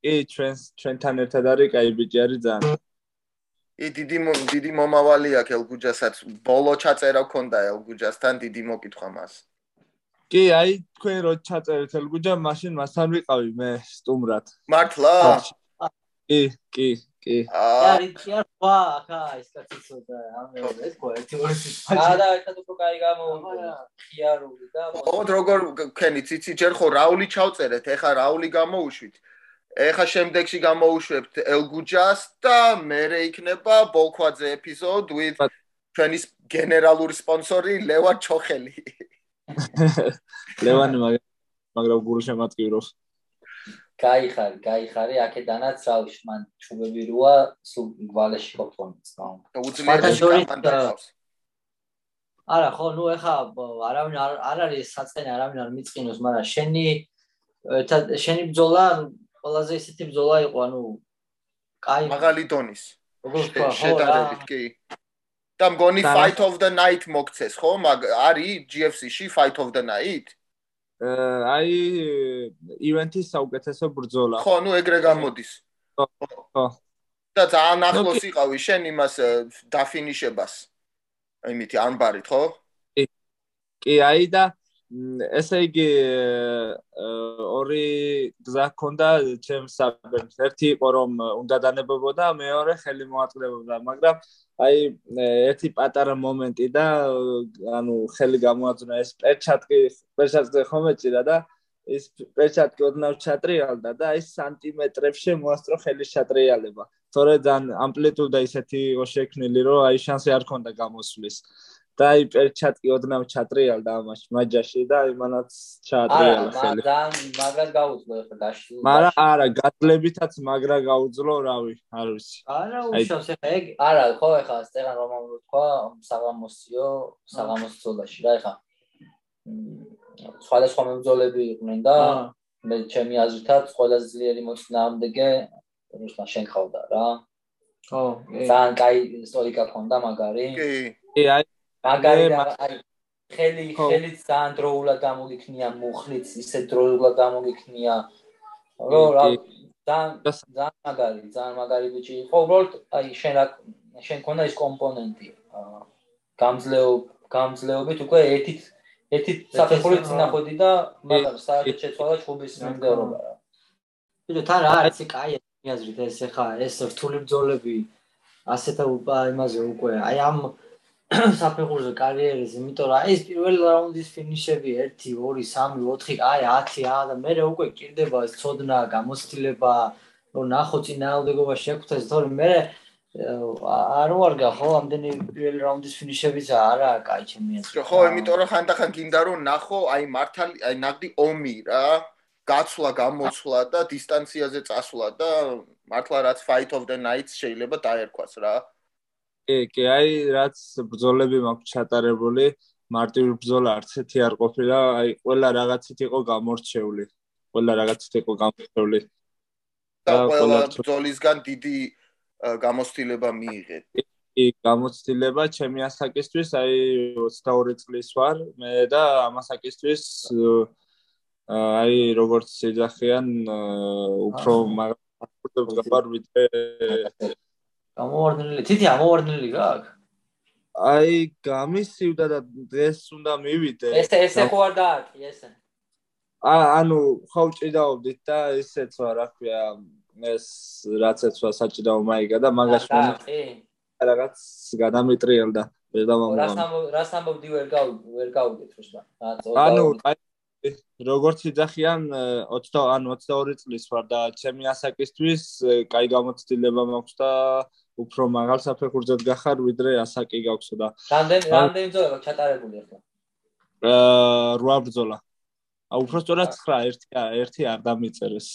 D: კი ჩვენს ჩვენთან ერთად არის კაი ბიჭი არის ძალიან.
A: ი დიდი დიდი მომავალი აქვს ელგუჯასაც. ბოლო ჩაწერა ქონდა ელგუჯასთან დიდი მოკითხვა მას.
D: კი აი თქვენ რო ჩაწერეთ ელგუჯა მაშინ მასთან ვიყავი მე სტუმრად.
A: მართლა?
D: კი კი კი.
A: აა
C: არი კი არ ხვა ახა ეს კაცი ცოტა ამ ეს ხო ერთი ორი
B: აა და ერთად უფრო კაი გამოვიდა. ხიარული და
A: ოღონდ როგორ ქენი ციცი ჯერ ხო რაული ჩავწერეთ ეხა რაული გამოუშვით ეხა შემდეგში გამოუშვებთ ელგუჯას და მერე იქნება ბოლქვაძე ეპიზოდ with ჩვენი გენერალური სპონსორი ლევან ჩოხელი.
D: ლევანი მაგ მაგრამ გურუ შემატკივრობს
B: კაი ხარ, კაი ხარი, აქედანაც რავი, მან ჩუბები როა, სულ გვალეში ყოფონიც, ხო?
C: არა ხო ნუ ეხა არავინ არ არ არის საწყენი არავინ არ მიწყინოს მაგრამ შენი შენი ბძოლა ყველაზე ისეთი ბძოლა იყო ანუ კაი
A: მაღალი დონის. შედარებით კი. და მგონი fight of the night მოგცეს ხო? მაგ არის GFC-ში fight of the night
D: აი ივენთის საუკეთესო ბრძოლა
A: ხო ნუ ეგრე გამოდის
D: ხო, ხო.
A: და ძალიან ახლოს
D: კი.
A: იყავი შენ იმას დაფინიშებას იმითი ანბარით ხო
D: კი აი და მ, ესე იგი ორი გზა ქონდა ჩემს საბერს ერთი იყო რომ უნდა დანებობოდა მეორე ხელი მოაწყდებოდა მაგრამ აი ერთი პატარა მომენტი და ანუ ხელი გამოაძნა ეს პერჩატკი პერჩატკი ხომ ეჭირა და ის პერჩატკი ოდნავ ჩატრიალდა და აი სანტიმეტრებში მოასწრო ხელის ჩატრიალება. თორე ძალიან ამპლიტუდა ისეთი იყო შექმნილი რომ აი შანსი არ ქონდა გამოსვლის და აი პერჩატკი ოდნავ ჩატრიალდა ამაში მაჯაში და იმანაც
B: არა,
D: ჩატრიალა ხელი
B: მაგრამ მაგრად გაუძლო ახლა დაშლი.
D: მაგრამ არა გადლებითაც მაგრა გაუძლო რავი არ ვიცი
C: არა
D: აი-
C: უშავს ეხა ეგ
B: არა, ხო ახლა სტეგან რომანული თქვა, საღამოსიო, საღამოს ბრძოლაში რა ახლა. მ, სხვადასხვა მებრძოლები იყვნენ და მე ჩემი აზრითაც ყველაზე ძლიერი მოწინააღმდეგე რუსლან შენ ხავდა რა.
C: ხო
B: ძალიან კაი ისტორიკა ქონდა მაგარი.
A: კი
D: კი აი
B: მაგარი
D: მე
B: და
D: მაგ-
B: აი ხელი
D: ხო.
B: ხელით ძალიან დროულად გამოგიქნია, მუხლით ისე დროულად გამოგიქნია. რო რა ძალიან ძალიან მაგარი, ძალიან მაგარი ბიჭი იყო. უბრალოდ აი შენ რა შენ ქონდა ის კომპონენტი. აა, გამძლეობ გამძლეობით უკვე ერთით ერთით საფეხურით
C: ხო.
B: წინახვედი და მაგრამ საერთოდ შეცვალა ჩუბის მიმდევრობა რა.
C: ბიჭო თან რა არის კაი მიაზრით ეს ეხა ეს რთული ბძოლები ასეთა უპა იმაზე უკვე აი ამ საფეხურზე კარიერის იმიტომ რომ აი ეს პირველი რაუნდის ფინიშები 1 2 3 4 აი 10 ა და მე უკვე კიდება ეს ცოდნა გამოცდილება რომ ნახო წინააღმდეგობა შეგვწეს, თორემ მე არ ვარგა ხო ამდენი პირველი რაუნდის ფინიშებიც არა კაი ჩემი აზრით.
A: ხო, იმიტომ რომ ხანდახან გინდა რომ ნახო აი მართალი აი ნაგდი ომი რა, გაცვლა, გამოცვლა და დისტანციაზე წასვლა და მართლა რაც fight of the nights შეიძლება დაერქვას რა.
D: კი, კი, აი რაც ბრძოლები მაქვს ჩატარებული, მარტივი ბრძოლა არც ერთი არ ყოფილა, აი ყველა რაღაცით იყო გამორჩეული. ყველა რაღაცით იყო გამორჩეული.
A: და ყველა ბრძოლისგან დიდი გამოცდილება მიიღეთ.
D: კი, გამოცდილება ჩემი ასაკისთვის, აი 22 წლის ვარ, მე და ამასაკისთვის აი როგორც ეძახიან უფრო მაგარ გაბარ ვიდრე
C: გამოვარდნილი. თითი ამოვარდნილი გაქვს
D: აი გამისივდა და დღეს უნდა მივიდე.
B: ესე ესე ხო არ დააკი ესე.
D: ა ანუ ხო ჭიდაობდით და ისეც რა ქვია ეს რაც ეცვა საჭიდაო მაიგა და მაგაში
B: მომი
D: რაღაც გადამეტრიალდა ვერ
B: დამამო რას ამბობ რას ამბობდი ვერ გავ ვერ გავიგეთ რუსლა
D: ანუ აი როგორც იძახიან 20 ან 22 წლის ვარ და ჩემი ასაკისთვის კაი გამოცდილება მაქვს და უფრო მაგალ საფეხურზედ გახარ ვიდრე ასაკი გაქვსო და
B: რამდენ რამდენი ბრძოლა ჩატარებული ახლა?
D: აა 8 ბრძოლა. ა უფრო სწორად 9 ერთი ერთი არ დამიწერეს.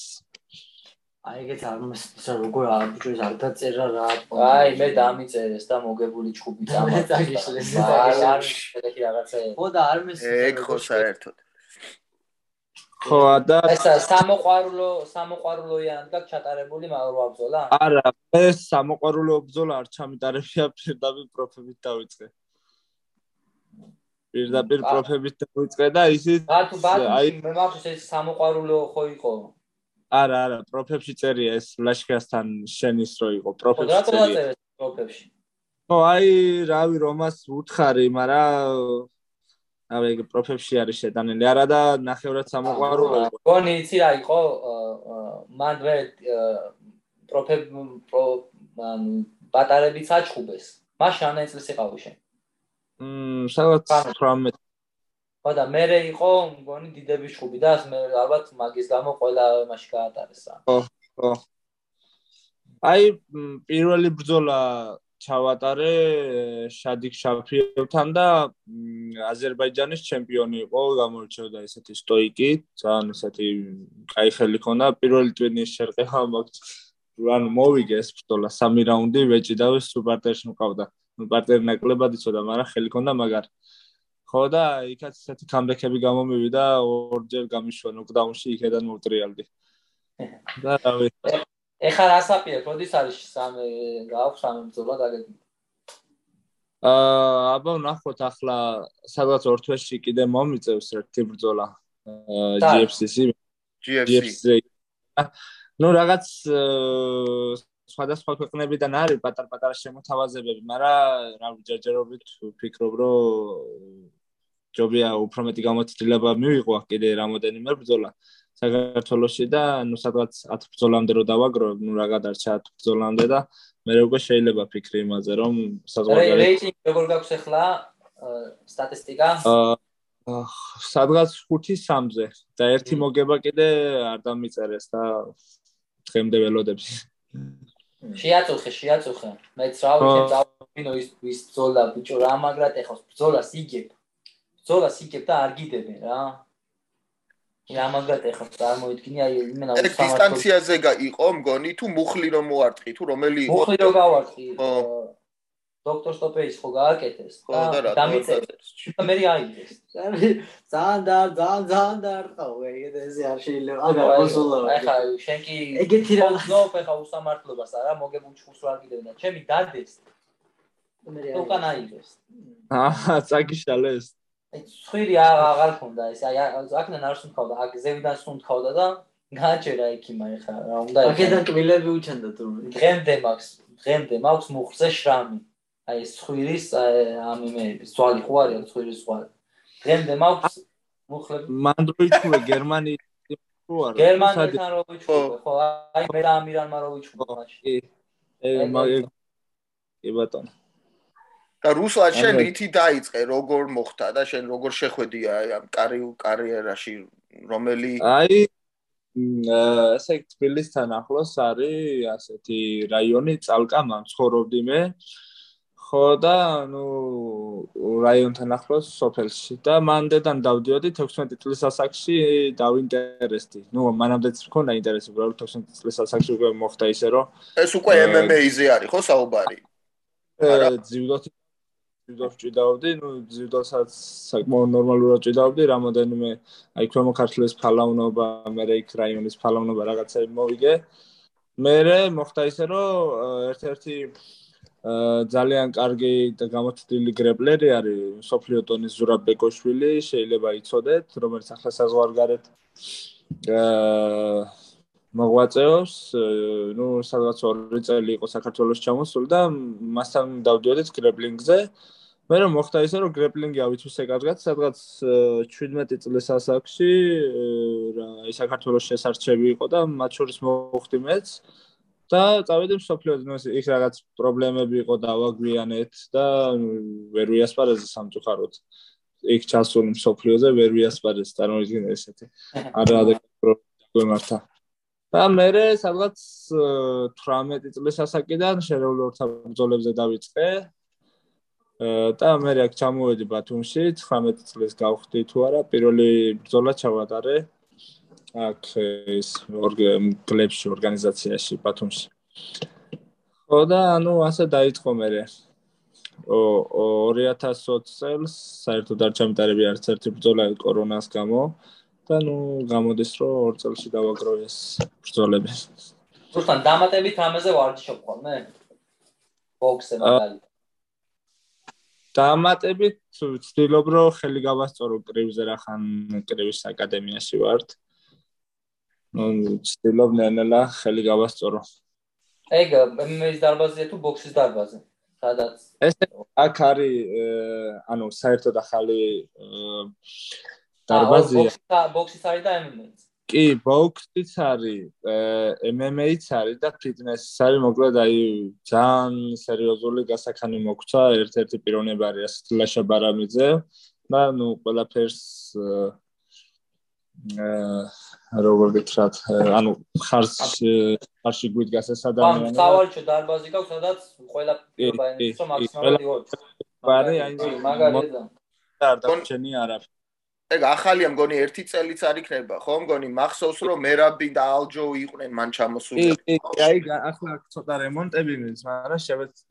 C: აი ეგეთ არ მოსწრა როგორ აბიჭოს არ დაწერა რა.
B: აი მე დამიწერეს და მოგებული ჭუბი
C: დამაგიშლეს აი არ შეიძლება რაღაცა ხო და არ
A: მოსწრა ეგ ხო საერთოდ
D: ხო და
B: ეს სამოყვარულო სამოყვარულოიან და ჩატარებული მაგრო ბრძოლა?
D: არა, ეს სამოყვარულო ბრძოლა არ ჩამიტარებია პირდაპირ პროფებით დავიწყე. პირდაპირ პროფებით დავიწყე და ისიც
B: ბათუ ბათუ მე მაქვს ეს სამოყვარულო ხო იყო?
D: არა, არა, პროფებში წერია ეს ლაშქრასთან შენის რო იყო პროფებში.
B: ხო, რა წერია პროფებში?
D: ხო, აი, რავი, რომას უთხარი, მაგრამ აი ეგ პროფებში არის შეტანილი. არა და ნახევრად სამოყვარულო
B: გონი იცი რა იყო მან მე პროფე მან ბატარები საჩხუბეს მაშინ ამ წელს იყავი შენ.
D: მმ სადაც 18
B: ხო და მე იყო გონი დიდების ჩხუბი და მე ალბათ მაგის გამო ყველა მასში გაატარეს რა
D: ხო ხო აი პირველი ბრძოლა ჩავატარე შადიკ შაფიევთან და აზერბაიჯანის ჩემპიონი იყო, გამოირჩეოდა ესეთი სტოიკი, ძალიან ესეთი კაი ხელი ჰქონდა. პირველი ტურნირის შერყევა მაქვს ანუ მოვიგე ეს ბრძოლა სამი რაუნდი ვეჭიდავე სუპერტერში მყავდა. ну პარტნერი ნაკლებად იცოდა მაგრამ ხელი ქონდა მაგარ. ხო და იქაც ესეთი კამბექები გამომივიდა ორჯერ გამიშვა ნოკდაუნში იქედან მოუტრიალდი და რავი
B: ეხლა რასაპირე, როდის არის სამე გააქვს სამე ბრძოლა დაგეგმილი?
D: აა, აბა ნახოთ ახლა სადღაც ორ თვეში კიდე მომიწევს ერთი ბრძოლა. GFC-ში.
A: GFC.
D: ნუ რაღაც სხვადასხვა ქვეყნებიდან არის პატარ-პატარა შემოთავაზებები, მაგრამ რა ვიჯერჯერობით ვფიქრობ, რომ ჯობია უფრო მეტი გამოცდილება მივიღო კიდე რამოდენიმე ბრძოლა. საქართველოსში და ნუ სადღაც 10 ბრძოლამდე რო დავაგრო, ნუ რა გადარჩა 10 ბრძოლამდე და მე უკვე შეიძლება ფიქრი იმაზე, რომ
B: საზღვარგარეთ რეიტინგი როგორ გაქვს ახლა სტატისტიკა?
D: აა სადღაც 5-3-ზე და ერთი მოგება კიდე არ დამიწერეს და დღემდე ველოდებს.
B: შეაწუხე, შეაწუხე. მეც რა ვიცი, დავინო ის ის ბრძოლა ბიჭო რა მაგრად ეხავს ბრძოლას იგებ. ბრძოლას იგებ და არ გიდებენ რა. რამაგად ეხლა წარმოიდგინე აი იმენა
A: უსამართლო დისტანციაზე იყო მგონი თუ მუხლი რომ მოარტყი თუ რომელი
B: იყო მუხლი რომ გავარტყი დოქტორ სტოპეის ხო გააკეთეს
A: და დამიწერეს
B: მე აიგეს
C: ძალიან და ძალიან ძალიან დაარტყავ ეგეთ ესე არ შეიძლება აგარ მოსულა
B: ეხლა შენ კი
C: ეგეთი რა
B: ნოპ ეხლა უსამართლობას არა მოგებულ ჩხურს ვარ კიდევ და ჩემი დადეს მე უკან აიგეს
D: აა წაგიშალეს
B: ცხვირი აღარ ქონდა ეს აი აქედან არ სუნთქავდა აქ ზევიდან სუნთქავდა და გააჭერა იქიმა ეხა რა უნდა
C: აქედან კბილები უჩენდა თუ
B: დღემდე მაქვს დღემდე მაქვს მუხზე შრამი. აი ცხვირის ამ იმეების ძვალი ხო არის ცხვირის ძვალი დღემდე მაქვს მუხლები.
D: მან დროიჩუე გერმანიის
B: ხო არა? გერმანიასთან რო ვიჩუე ხო? აი მე და ამირანმა რო ვიჩუე
D: მაშინ. მაგ კი ბატონო
A: და რუსლან შენ რითი დაიწყე როგორ მოხდა და შენ როგორ შეხვედი აი ამ კარიერაში რომელი
D: აი ესე თბილისთან ახლოს არის ასეთი რაიონი წალკა მან ცხოვრობდი მე ხო და ნუ რაიონთან ახლოს სოფელში და მანდედან დავდიოდი 16 წლის ასაკში დავინტერესდი. ნუ მანამდეც მქონდა ინტერესი, უბრალოდ 16 წლის ასაკში უკვე მოხდა ისე რომ
A: ეს უკვე MMA-ზე არის ხო საუბარი?
D: არა, ძიუდოთი ძიუდოს ჭიდაობდი, ნუ ძიუდოსაც საკმაოდ ნორმალურად ჭიდაობდი, რამოდენიმე აი ქვემოქართლის ფალავნობა, მე რეიქ რაიონის ფალავნობა რაღაცები მოვიგე. მე მოხდა ისე რომ ერთ-ერთი ძალიან კარგი და გამოჩდილი გრეპლერი არის სოფლიო ტონის ზურაბ ბეკოშვილი, შეიძლება იცოდეთ, რომელიც ახლა საზღვარგარეთ აა მოღვაწეობს, ну, სადღაც 2 წელი იყო საქართველოს ჩამოსული და მასთან დავდიოდით გრეპლინგზე. მე რომ მოხდა ისე რომ გრეპლინგი ავიცვისე კარგად, სადღაც 17 წლის ასაკში რა ის საქართველოს შესარჩევი იყო და მათ შორის მოხდი მეც და წავედი მსოფლიო დონეს, იქ რაღაც პრობლემები იყო დავაგვიანეთ და ვერ ვიასპარეზა სამწუხაროდ. იქ ჩასული მსოფლიოზე ვერ ვიასპარეს, წარმოიდგინე ესეთი. არა ადეკვატურად გვემართა. და მე სადღაც 18 წლის ასაკიდან შერეული ორთაბრძოლებზე დავიწყე. და მე აქ ჩამოვედი ბათუმში 19 წლის გავხდი თუ არა, პირველი ბრძოლა ჩავატარე აქ ეს ორგანიზაციაში, ორგანიზაციაში ბათუმში. ხო და ანუ ასე დაიწყო მე. ო 2020 წელს საერთოდ არ ჩამიტარები არც ერთი ბრძოლა კორონას გამო. და ნუ გამოდის რომ ორ წელში დავაგრო ეს ბრძოლები.
B: ზუსტად დამატებით რამეზე ვარჯიშობ ხოლმე? ბოქსზე მაგალითად.
D: დამატებით ვცდილობ რომ ხელი გავასწორო კრივზე რახან კრივის აკადემიაში ვარ. ნუ ვცდილობ ნელა ხელი გავასწორო.
B: ეგ MMA-ის დარბაზია თუ ბოქსის დარბაზი? სადაც
D: ეს აქ არის ანუ საერთოდ ახალი დარბაზია.
B: ბოქსიც არის და MMA-ც.
D: კი, ბოქსიც არის, MMA-ც არის და ფიტნესიც არის, მოკლედ აი ძალიან სერიოზული გასახანი მოგცა, ერთ-ერთი პიროვნება არის ასეთ ლაშა ბარამიძე და ნუ ყველაფერს აა როგორ გითხრათ, ანუ ხარს ხარში გვიდგას ეს ადამიანი.
B: ანუ სავალჩო დარბაზი გაქვს, სადაც ყველა პირობა რომ მაქსიმალურად იყოს.
D: ბარი აი მაგალითად. და არ დაგჩენი არაფერი.
A: ეგ ახალია მგონი ერთი წელიც არ იქნება ხო მგონი მახსოვს რომ მერაბი და ალჯო იყვნენ მან ჩამოსული
D: კი აი ახლა ცოტა რემონტები მინს მაგრამ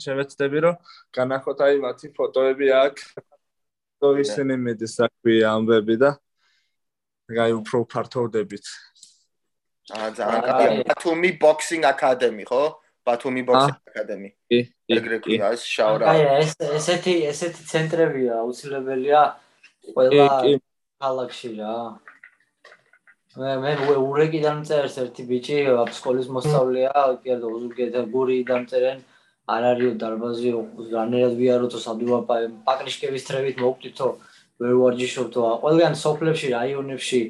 D: შევეცდები რომ განახოთ აი მათი ფოტოები აქ. То ისინი მედი საქმეა ამბები და აი უფრო ფართოვდებით.
A: აა ძალიან კარგი. ბათუმი ბოქსინგ აკადემი ხო? ბათუმი ბოქსინგ აკადემი.
D: კი
A: ეგრე ქვია ეს შავრა
C: აი ეს ესეთი ესეთი ცენტრებია აუცილებელია ყველა ქალაქში რა. მე მე ურეგიდან წერს ერთი ბიჭი, სკოლის მოსწავლეა, კიდე უზურგედა გურიდან წერენ. არ არისო დარბაზი, რანერად ვიაროთო სადუაპა პაკრიშკევის თრებით მოვკვდითო, ვერ ვარჯიშობთო. ყველგან სოფლებში, რაიონებში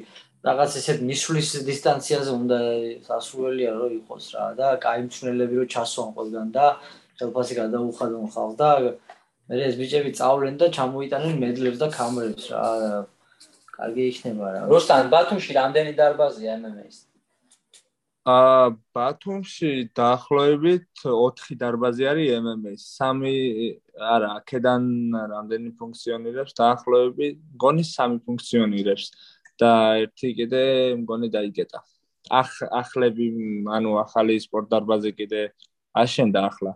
C: რაღაც ესეთ მისვლის დისტანციაზე უნდა სასურველია რომ იყოს რა და კაი მწნელები რომ ჩასვან ყველგან და ხელფასი გადაუხადონ ხალხს და მე ეს ბიჭები წავლენ და ჩამოიტანენ მედლებს და კამერებს რა კარგი იქნება რა.
B: რუსთან ბათუმში რამდენი დარბაზია MMA-ის?
D: აა ბათუმში დაახლოებით 4 დარბაზი არის MMA-ის. 3 არა, აქედან რამდენი ფუნქციონირებს? დაახლოებით მგონი 3 ფუნქციონირებს და ერთი კიდე მგონი დაიგეტა. ახ ახლები, ანუ ახალი სპორტ დარბაზი კიდე აშენდა ახლა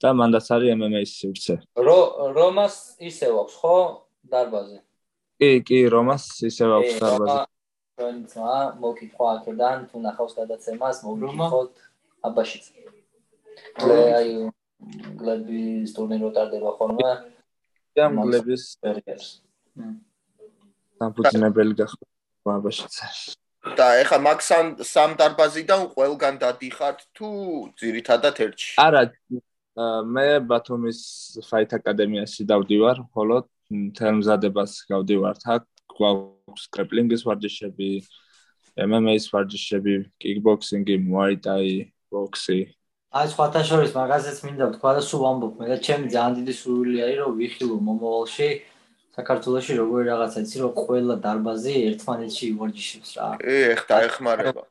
D: და მანდაც არის MMA-ის სივრცე.
B: რო რომას ისევ აქვს ხო დარბაზი?
D: კი, კი, რომას ისევ აქვს დარბაზი.
B: ფრენცმა მოკითხვა აქედან თუ ნახავს გადაცემას, მოგიხოთ აბაშიც. აი გლების ტურნირი როტარდება ხოლმე.
D: და გლების ბერგერს. სამფუძინებელი გახდა აბაშიც.
A: და ეხა მაქსან სამ დარბაზიდან ყველგან დადიხართ თუ ძირითადად ერთში?
D: არა, მე ბათუმის ფაით აკადემიაში დავდივარ, ხოლო თერმზადებას გავდივართ. აქ გვაქვს კრეპლინგის ვარჯიშები MMA-ის ვარჯიშები კიკბოქსინგი მუაიტაი ბოქსი
C: აი სხვათა შორის მაგაზეც მინდა ვთქვა და სულ ვამბობ მე და ჩემი ძალიან დიდი სურვილი არის რომ ვიხილო მომავალში საქართველოში როგორი რაღაცა იცი რომ ყველა დარბაზი ერთმანეთში ვარჯიშებს რა.
A: ე ეხ დაეხმარება.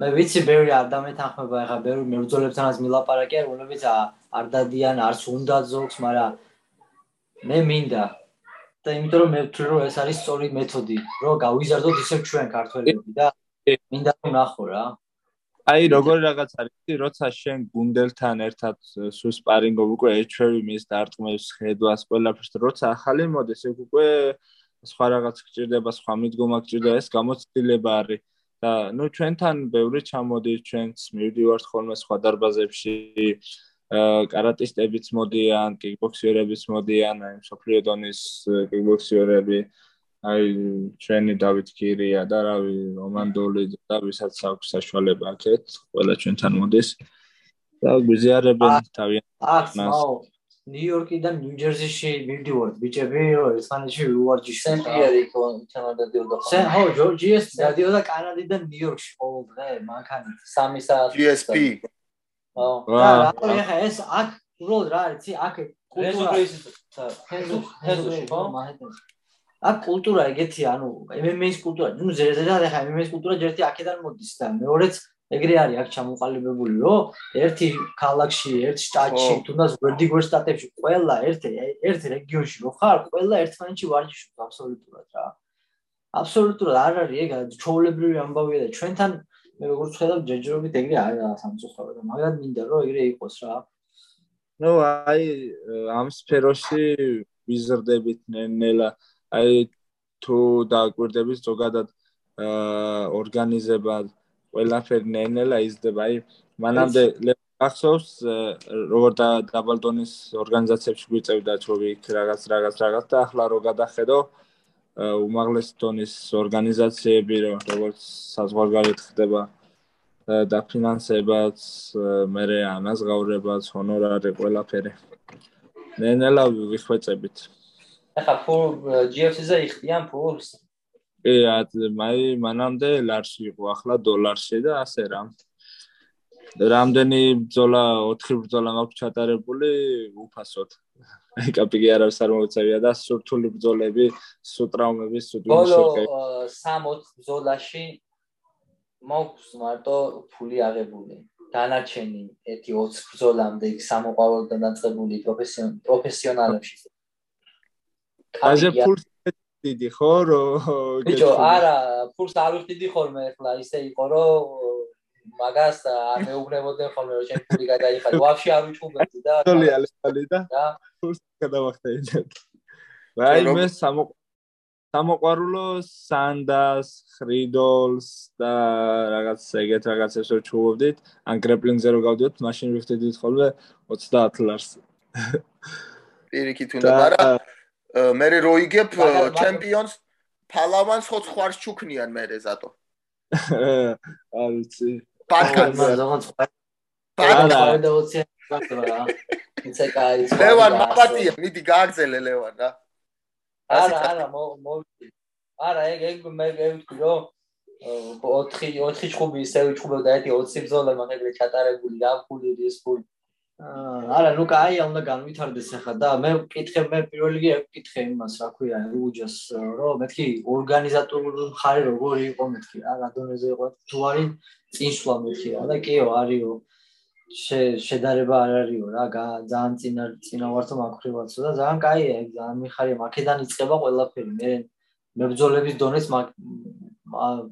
C: მე ვიცი ბევრი არ დამეთანხმება ეხა ბევრი მებრძოლებთანაც მილაპარაკე რომლებიც არ დადიან არც უნდა ზოგს მაგრამ მე მინდა. და იმიტომ რომ მე ვთვლი რომ ეს არის სწორი მეთოდი რომ გავიზარდოთ ისევ ჩვენ ქართველები და მინდა რომ ნახო რა.
D: აი როგორი რაღაც არის როცა შენ გუნდელთან ერთად სულ სპარინგობ უკვე ეჩვევი მის დარტყმებს ხედვას ყველაფერს როცა ახალი მოდის ეგ უკვე სხვა რაღაც გჭირდება სხვა მიდგომა გჭირდება ეს გამოცდილება არის. და ნუ ჩვენთან ბევრი ჩამოდის ჩვენც მივდივართ ხოლმე სხვა დარბაზებში კარატისტებიც მოდიან, კიკბოქსერებიც მოდიან, აი სოფლიო დონის კიკბოქსერები, აი ჩვენი დავით კირია და რავი რომანდოლი და ვისაც აქვს საშუალება აქეთ, ყველა ჩვენთან მოდის და გვიზიარებენ თავიანთ
C: მას. ნიუ-იორკიდან ნიუ-ჯერზიში მივდივართ ბიჭები, ესპანეთში ვიუარჯიშ
B: სენტიერი დადიოდა.
C: სენ ხო, ჯორჯიეს დადიოდა კანადიდან ნიუ-იორკში ყოველ დღე მანქანით
B: 3 საათი.
A: GSP.
B: ხო.
C: და რა ხა ეს აქ უბრალოდ რა არის, აქ
B: კულტურა
C: ჰეზოში ხო? აქ კულტურა ეგეთი, ანუ MMA-ის კულტურა, ნუ ზერზერა ხა MMA-ის კულტურა ჯერტი აქედან მოდის და მეორეც ეგრე არის აქ ჩამოყალიბებული, რომ ერთი ქალაქში, ერთ შტატში, თუნდაც ვერდიგორ შტატებში, ყველა ერთ ერთ რეგიონში რო ხარ, ყველა ერთმანეთში ვარჯიშობს აბსოლუტურად რა. აბსოლუტურად არ არის ეგ ჩოვლებრივი ამბავია და ჩვენთან მე როგორც ხედავ ჯეჯრობით ეგრე არის სამწუხარო და მაგრამ მინდა რომ ეგრე იყოს რა.
D: ნუ აი ამ სფეროში ვიზრდებით ნელა აი თუ დააკვირდებით ზოგადად აა ორგანიზებად ყველაფერი ნენელა იზრდება. აი მანამდე ახსოვს როგორ და დაბალდონის ორგანიზაციებში გვიწევდა ჩოვი რაღაც რაღაც რაღაც და ახლა რო გადახედო უმაღლეს დონის ორგანიზაციები რო როგორც საზღვარგარეთ ხდება და ფინანსებაც მერე ანაზღაურებაც ჰონორარი ყველაფერი ნენელა ვიხვეწებით
B: ახლა ფულ GFC-ზე იხდიან ფულს
D: კი, აი, მანამდე ლარში იყო, ახლა დოლარში და ასე რა. რამდენი ბრძოლა, 4 ბრძოლა მაქვს ჩატარებული უფასოდ. აი, კაპიკი არ არის არ მოუწევია და სურთული ბრძოლები, სუ ტრაუმები, სუ
B: ბოლო 3-4 ბრძოლაში მაქვს მარტო ფული აღებული. დანარჩენი 1-20 ბრძოლამდე სამოყვარულთან დაწყებული პროფესიონალებში.
D: აი, ფულს დიდი ხო
B: ბიჭო არა ფულს არ ვიხდი ხოლმე ახლა ისე იყო რომ მაგას არ მეუბნებოდნენ ხოლმე რომ შენ ფული გადაიხადე ვაფშე არ ვიჩხუბებდი და
D: თოლი ალესალი და ფულს გადავახტე აი მე სამოყვარულო სანდას ხრიდოლს და რაღაც ეგეთ რაღაცებს რო ჩუბობდით ან გრეპლინგზე რო გავდიოთ მაშინ ვიხდით ხოლმე 30 ლარს.
A: პირიქით უნდა მაგრამ მე რო იგებ ჩემპიონს ფალავანს ხო ხვარს ჩუქნიან მე ზატო.
D: არ ვიცი
A: პაკანს ლევან მაპატია მიდი გააგზელე ლევან რა.
B: არა არა მო არა ეგ ეგ მე ვთქვი რომ 4 4 ჩხუბი ისე ვიჩხუბებდა ერთი 20 ბზოლა მაგერე ჩატარებული რა ფული ის ფული
C: არა, ნუ კაია, უნდა განვითარდეს ახლა და მე ვკითხე მე პირველ რიგში ვკითხე იმას, რა ქვია, რუჯას, რომ მეთქი ორგანიზატორული მხარე როგორი იყო მეთქი, რა რადონეზე იყო თუ არის წინსვლა მეთქი რა და კიო არისო შედარება არ არისო რა, ძალიან წინა წინა ვართო მაქრივაცო და ძალიან კაია, ეგ ძალიან მიხარია, მაკედან იწება ყველაფერი. მე მებძოლების დონეს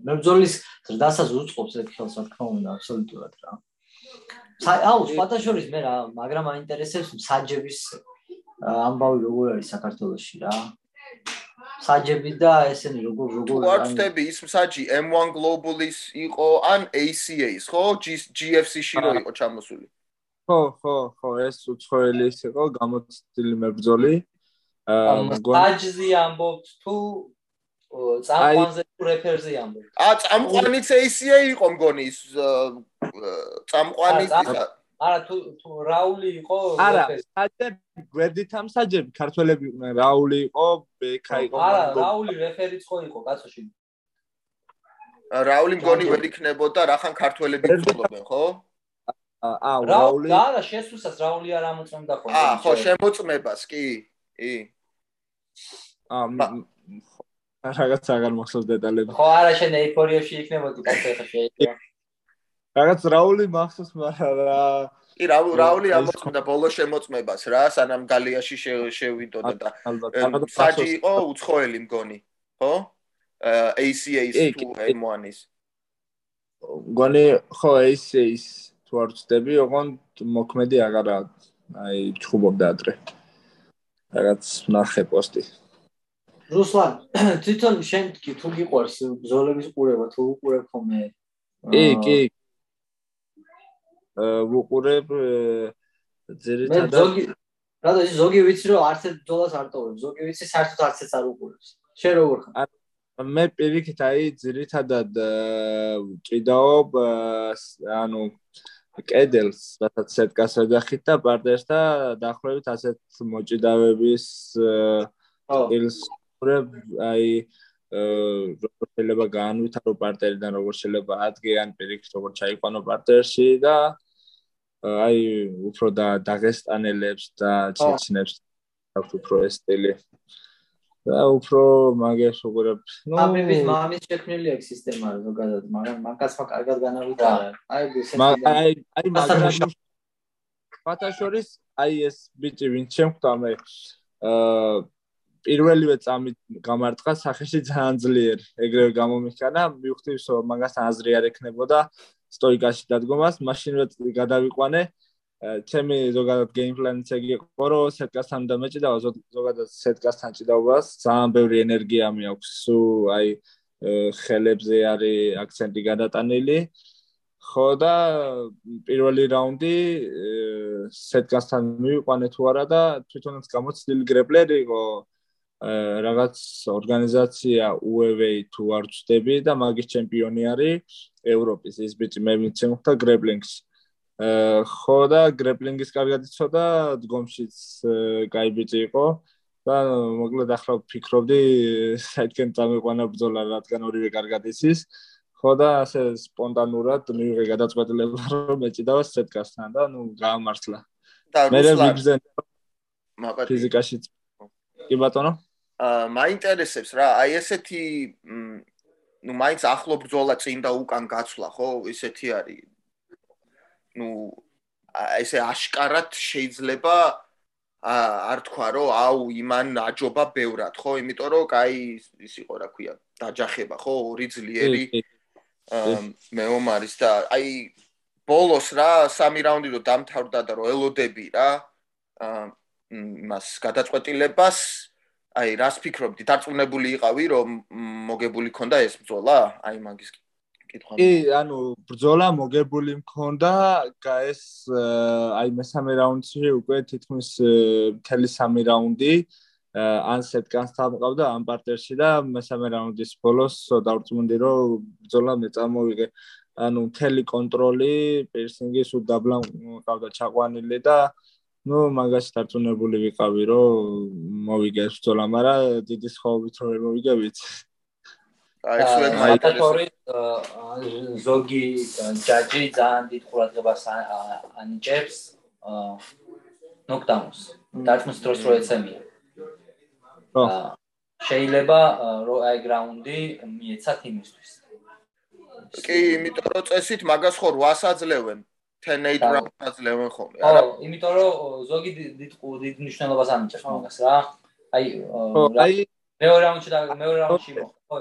C: მებძოლის ზრდასაც უწყობს ეგ ხელს, რა თქმა უნდა, აბსოლუტურად რა. აუ, სპატაშორის მე რა, მაგრამ აინტერესებს საჯების ამბავი როგორ არის საქართველოსში რა. საჯები და ესენი როგორ როგორ
A: არის. ვარცდები ის საჯი M1 Global-ის იყო ან ACA-ის, ხო? GFC-ში რო იყო ჩამოსული.
D: ხო, ხო, ხო, ეს უცხოელი ის იყო, გამოცდილი მებრძოლი.
B: აა, საჯზე ამბობთ თუ წამყვანზე რეფერზე ამბობთ.
A: აა, წამყვანიც ACA იყო მგონი ის წამყვანი
B: არა თუ თუ რაული იყო
D: არა საჯერ გვერდით ამ საჯერ ქართველები იყვნენ. რაული იყო ბექა იყო
B: არა რაული რეფერიც ხო იყო კაცოში.
A: რაული მგონი ვერ იქნებოდა რახან ქართველები იყვნენ ხო?
D: აა რაული
B: არა შესუსას რაული არ ამოწმდა ხო
A: აა ხო შემოწმებას კი კი.
D: აა რაღაც აღარ მახსოვს დეტალები.
B: ხო არა შენ ეიფორიაში იქნებოდი კაცო ხა შეიძლება.
D: რაღაც რაული მახსოვს მაგრამ რა
A: კი რაულ რაული ამოწმდა ბოლო შემოწმებას რა სანამ გალიაში შევიდოდა და საჯი იყო უცხოელი მგონი ხო? ACA-ის თუ M1-ის
D: გონი ხო ACA-ის თუ არ ვწდები ოღონდ მოქმედი აღარა აი ჩხუბობდა ადრე. რაღაც ნახე პოსტი
C: რუსლან თვითონ შენ თუ გიყვარს ბზოლების ყურება თუ უყურებ ხოლმე?
D: კი კი. ვუყურებ
C: ძირითადად ზოგი რადგან ის ზოგი ვიცი რომ არც ერთ ბზოლას არ ტოვებ. ზოგი ვიცი საერთოდ არც ერთ არ უყურებს. შენ როგორ ხარ?
D: მე პირიქით აი ძირითადად ჭიდაობ ანუ კედელს რასაც სეტკას ეძახით და პარტერს და დაახლოებით ასეთ მოჭიდავების სტილს ვუყურებ აი როგორ შეიძლება განვითარო პარტერიდან როგორ შეიძლება ადგიან პირიქით როგორ ჩაიყვანო პარტერში და აი უფრო და დაღესტანელებს და ჩეჩნებს აქვს უფრო ეს სტილი და უფრო მაგას უყურებ.
C: ნუ ამების მამის შექმნილი აქვს სისტემა ზოგადად, მაგრამ მაგას მაგ კარგად განავითარა. აი ეს
D: აი აი მაგრამ ფათაშორის აი ეს ბიჭი ვინც შემხვდა მე აა პირველივე წამით გამარტყა სახეში ძალიან ძლიერ. ეგრევე გამომიხანა, მივხვდი რომ მაგასთან აზრი არ ექნებოდა სტოიკაში დადგომას, მაშინვე გადავიყვანე. ჩემი ზოგადად გეიმპლანიც ეგ იყო რომ სეტკასთან დამეჭიდა ზოგადად სეტკასთან ჭიდაობას ძალიან ბევრი ენერგია მეაქვს სუ აი ხელებზე არის აქცენტი გადატანილი ხო და პირველი რაუნდი სეტკასთან მივიყვანე თუ არა და თვითონაც გამოცდილი გრეპლერი იყო რაღაც ორგანიზაცია UEFA თუ არ ვწდები და მაგის ჩემპიონი არის ევროპის. ეს ბიჭი მე მიცემხდა გრებლინგს ხო და გრებლინგის კარგად იცოდა დგომშიც კაი ბიჭი იყო და მოკლედ ახლა ვფიქრობდი საითკენ წამიყვანა ბრძოლა რადგან ორივე კარგად იცის. ხო და ასე სპონტანურად მივიღე გადაწყვეტილება რომ მეჭიდავა სცეტკასთან და ნუ გაამართლა. მე ვიგზენ მაკეთე ფიზიკაშიც. კი ბატონო?
A: აა მაინტერესებს რა, აი ესეთი ნუ მაინც ახლო ბრძოლა წინ და უკან გაცვლა, ხო? ისეთი არის. ну ესე აშკარად შეიძლება არ თქვა რომ აუ იმან აჯობა ბევრად ხო? იმიტომ რომ კაი ის იყო რა ქვია დაჯახება ხო? ორი ძლიერი მეომარის და აი ბოლოს რა სამი რაუნდი რო დამთავრდა და რო ელოდები რა მას გადაწყვეტილებას აი რას ფიქრობდი დარწმუნებული იყავი რომ მოგებული ქონდა ეს ბრძოლა აი მაგის
D: კითხვა. კი, ანუ ბრძოლა მოგებული მქონდა, ეს აი მესამე რაუნდში უკვე თითქმის მთელი სამი რაუნდი ან სეტკანს თავყავდა ამ პარტერში და მესამე რაუნდის ბოლოს დავწმუნდი რომ ბრძოლა მე წამოვიღე. ანუ მთელი კონტროლი პირსინგის უდაბლა ყავდა ჩაყვანილი და ну მაგას დარწმუნებული ვიყავი რომ მოვიგე ბრძოლა, მაგრამ დიდი ხოვით რომ მოვიგე ვიცი.
A: აი სულ მაინტერესებს
B: ზოგი ჯაჯი ძალიან დიდ ყურადღებას ანიჭებს ნოქტამუს. დარტმუს დროს რო ეცემია. შეიძლება რო აი გრაუნდი მიეცათ იმისთვის
A: კი იმიტომ რომ წესით მაგას ხო 8 აძლევენ 10-8 რაუნდს აძლევენ ხოლმე. არა?
B: ხო იმიტომ რომ ზოგი დიდ დიდ მნიშვნელობას ანიჭებს მაგას რა. აი აი მეორე რაუნდში და მეორე რაუნდში ხო?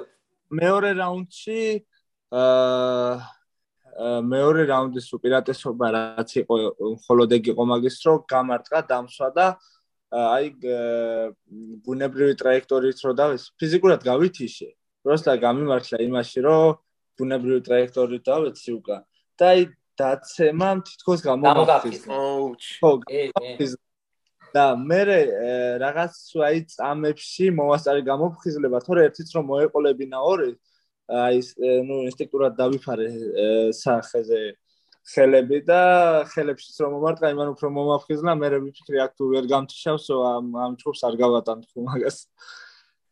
D: მეორე რაუნდში აა მეორე რაუნდის უპირატესობა რაც იყო მხოლოდ ეგ იყო მაგის რომ გამარტყა დამსვა და აი ბუნებრივი ტრაექტორიით რო დავის. ფიზიკურად გავითიშე პროსტა გამიმართლა იმაში რომ ბუნებრივი ტრაექტორიით დავეცი უკან. და აი დაცემამ თითქოს გამოგახსნა ხო და მე რაღაც აი წამებში მოვასწარი გამოფხიზლება თორე ერთიც რომ მოეყოლებინა ორი აი ნუ ინსტინქტურად დავიფარე სახეზე ხელები და ხელებშიც რომ მომარტყა იმან უფრო მომაფხიზლა მე ვიფიქრე აქ თუ ვერ გამთიშავსო ამ ამ ჩხუბს არ გავატან თუ მაგას.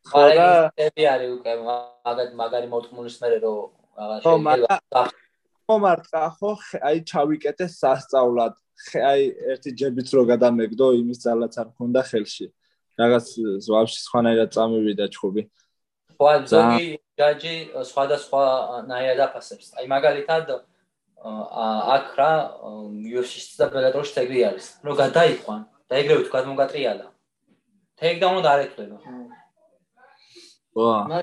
B: ხო და ები არის უკვე მაგარი მაგარი მოთმულის მე რომ აღარ შეიძლება
D: მომარტყა ხო აი ჩავიკეთე სასწაულად აი ერთი ჯებიც რო გადამეგდო იმის ძალაც არ მქონდა ხელში რაღაც ზვავში სხვანაირად წამივიდა ჩხუბი
B: ხო ზოგი ჯაჯი სხვადასხვა ნაირად აფასებს. აი მაგალითად აქ რა UFC-ში და Bellator-ში ეგრე არის. რომ გადაიყვან და ეგრევე თუ გადმოგატრიალა. ტეიქდაუნი არ ეთქება.
D: ვა.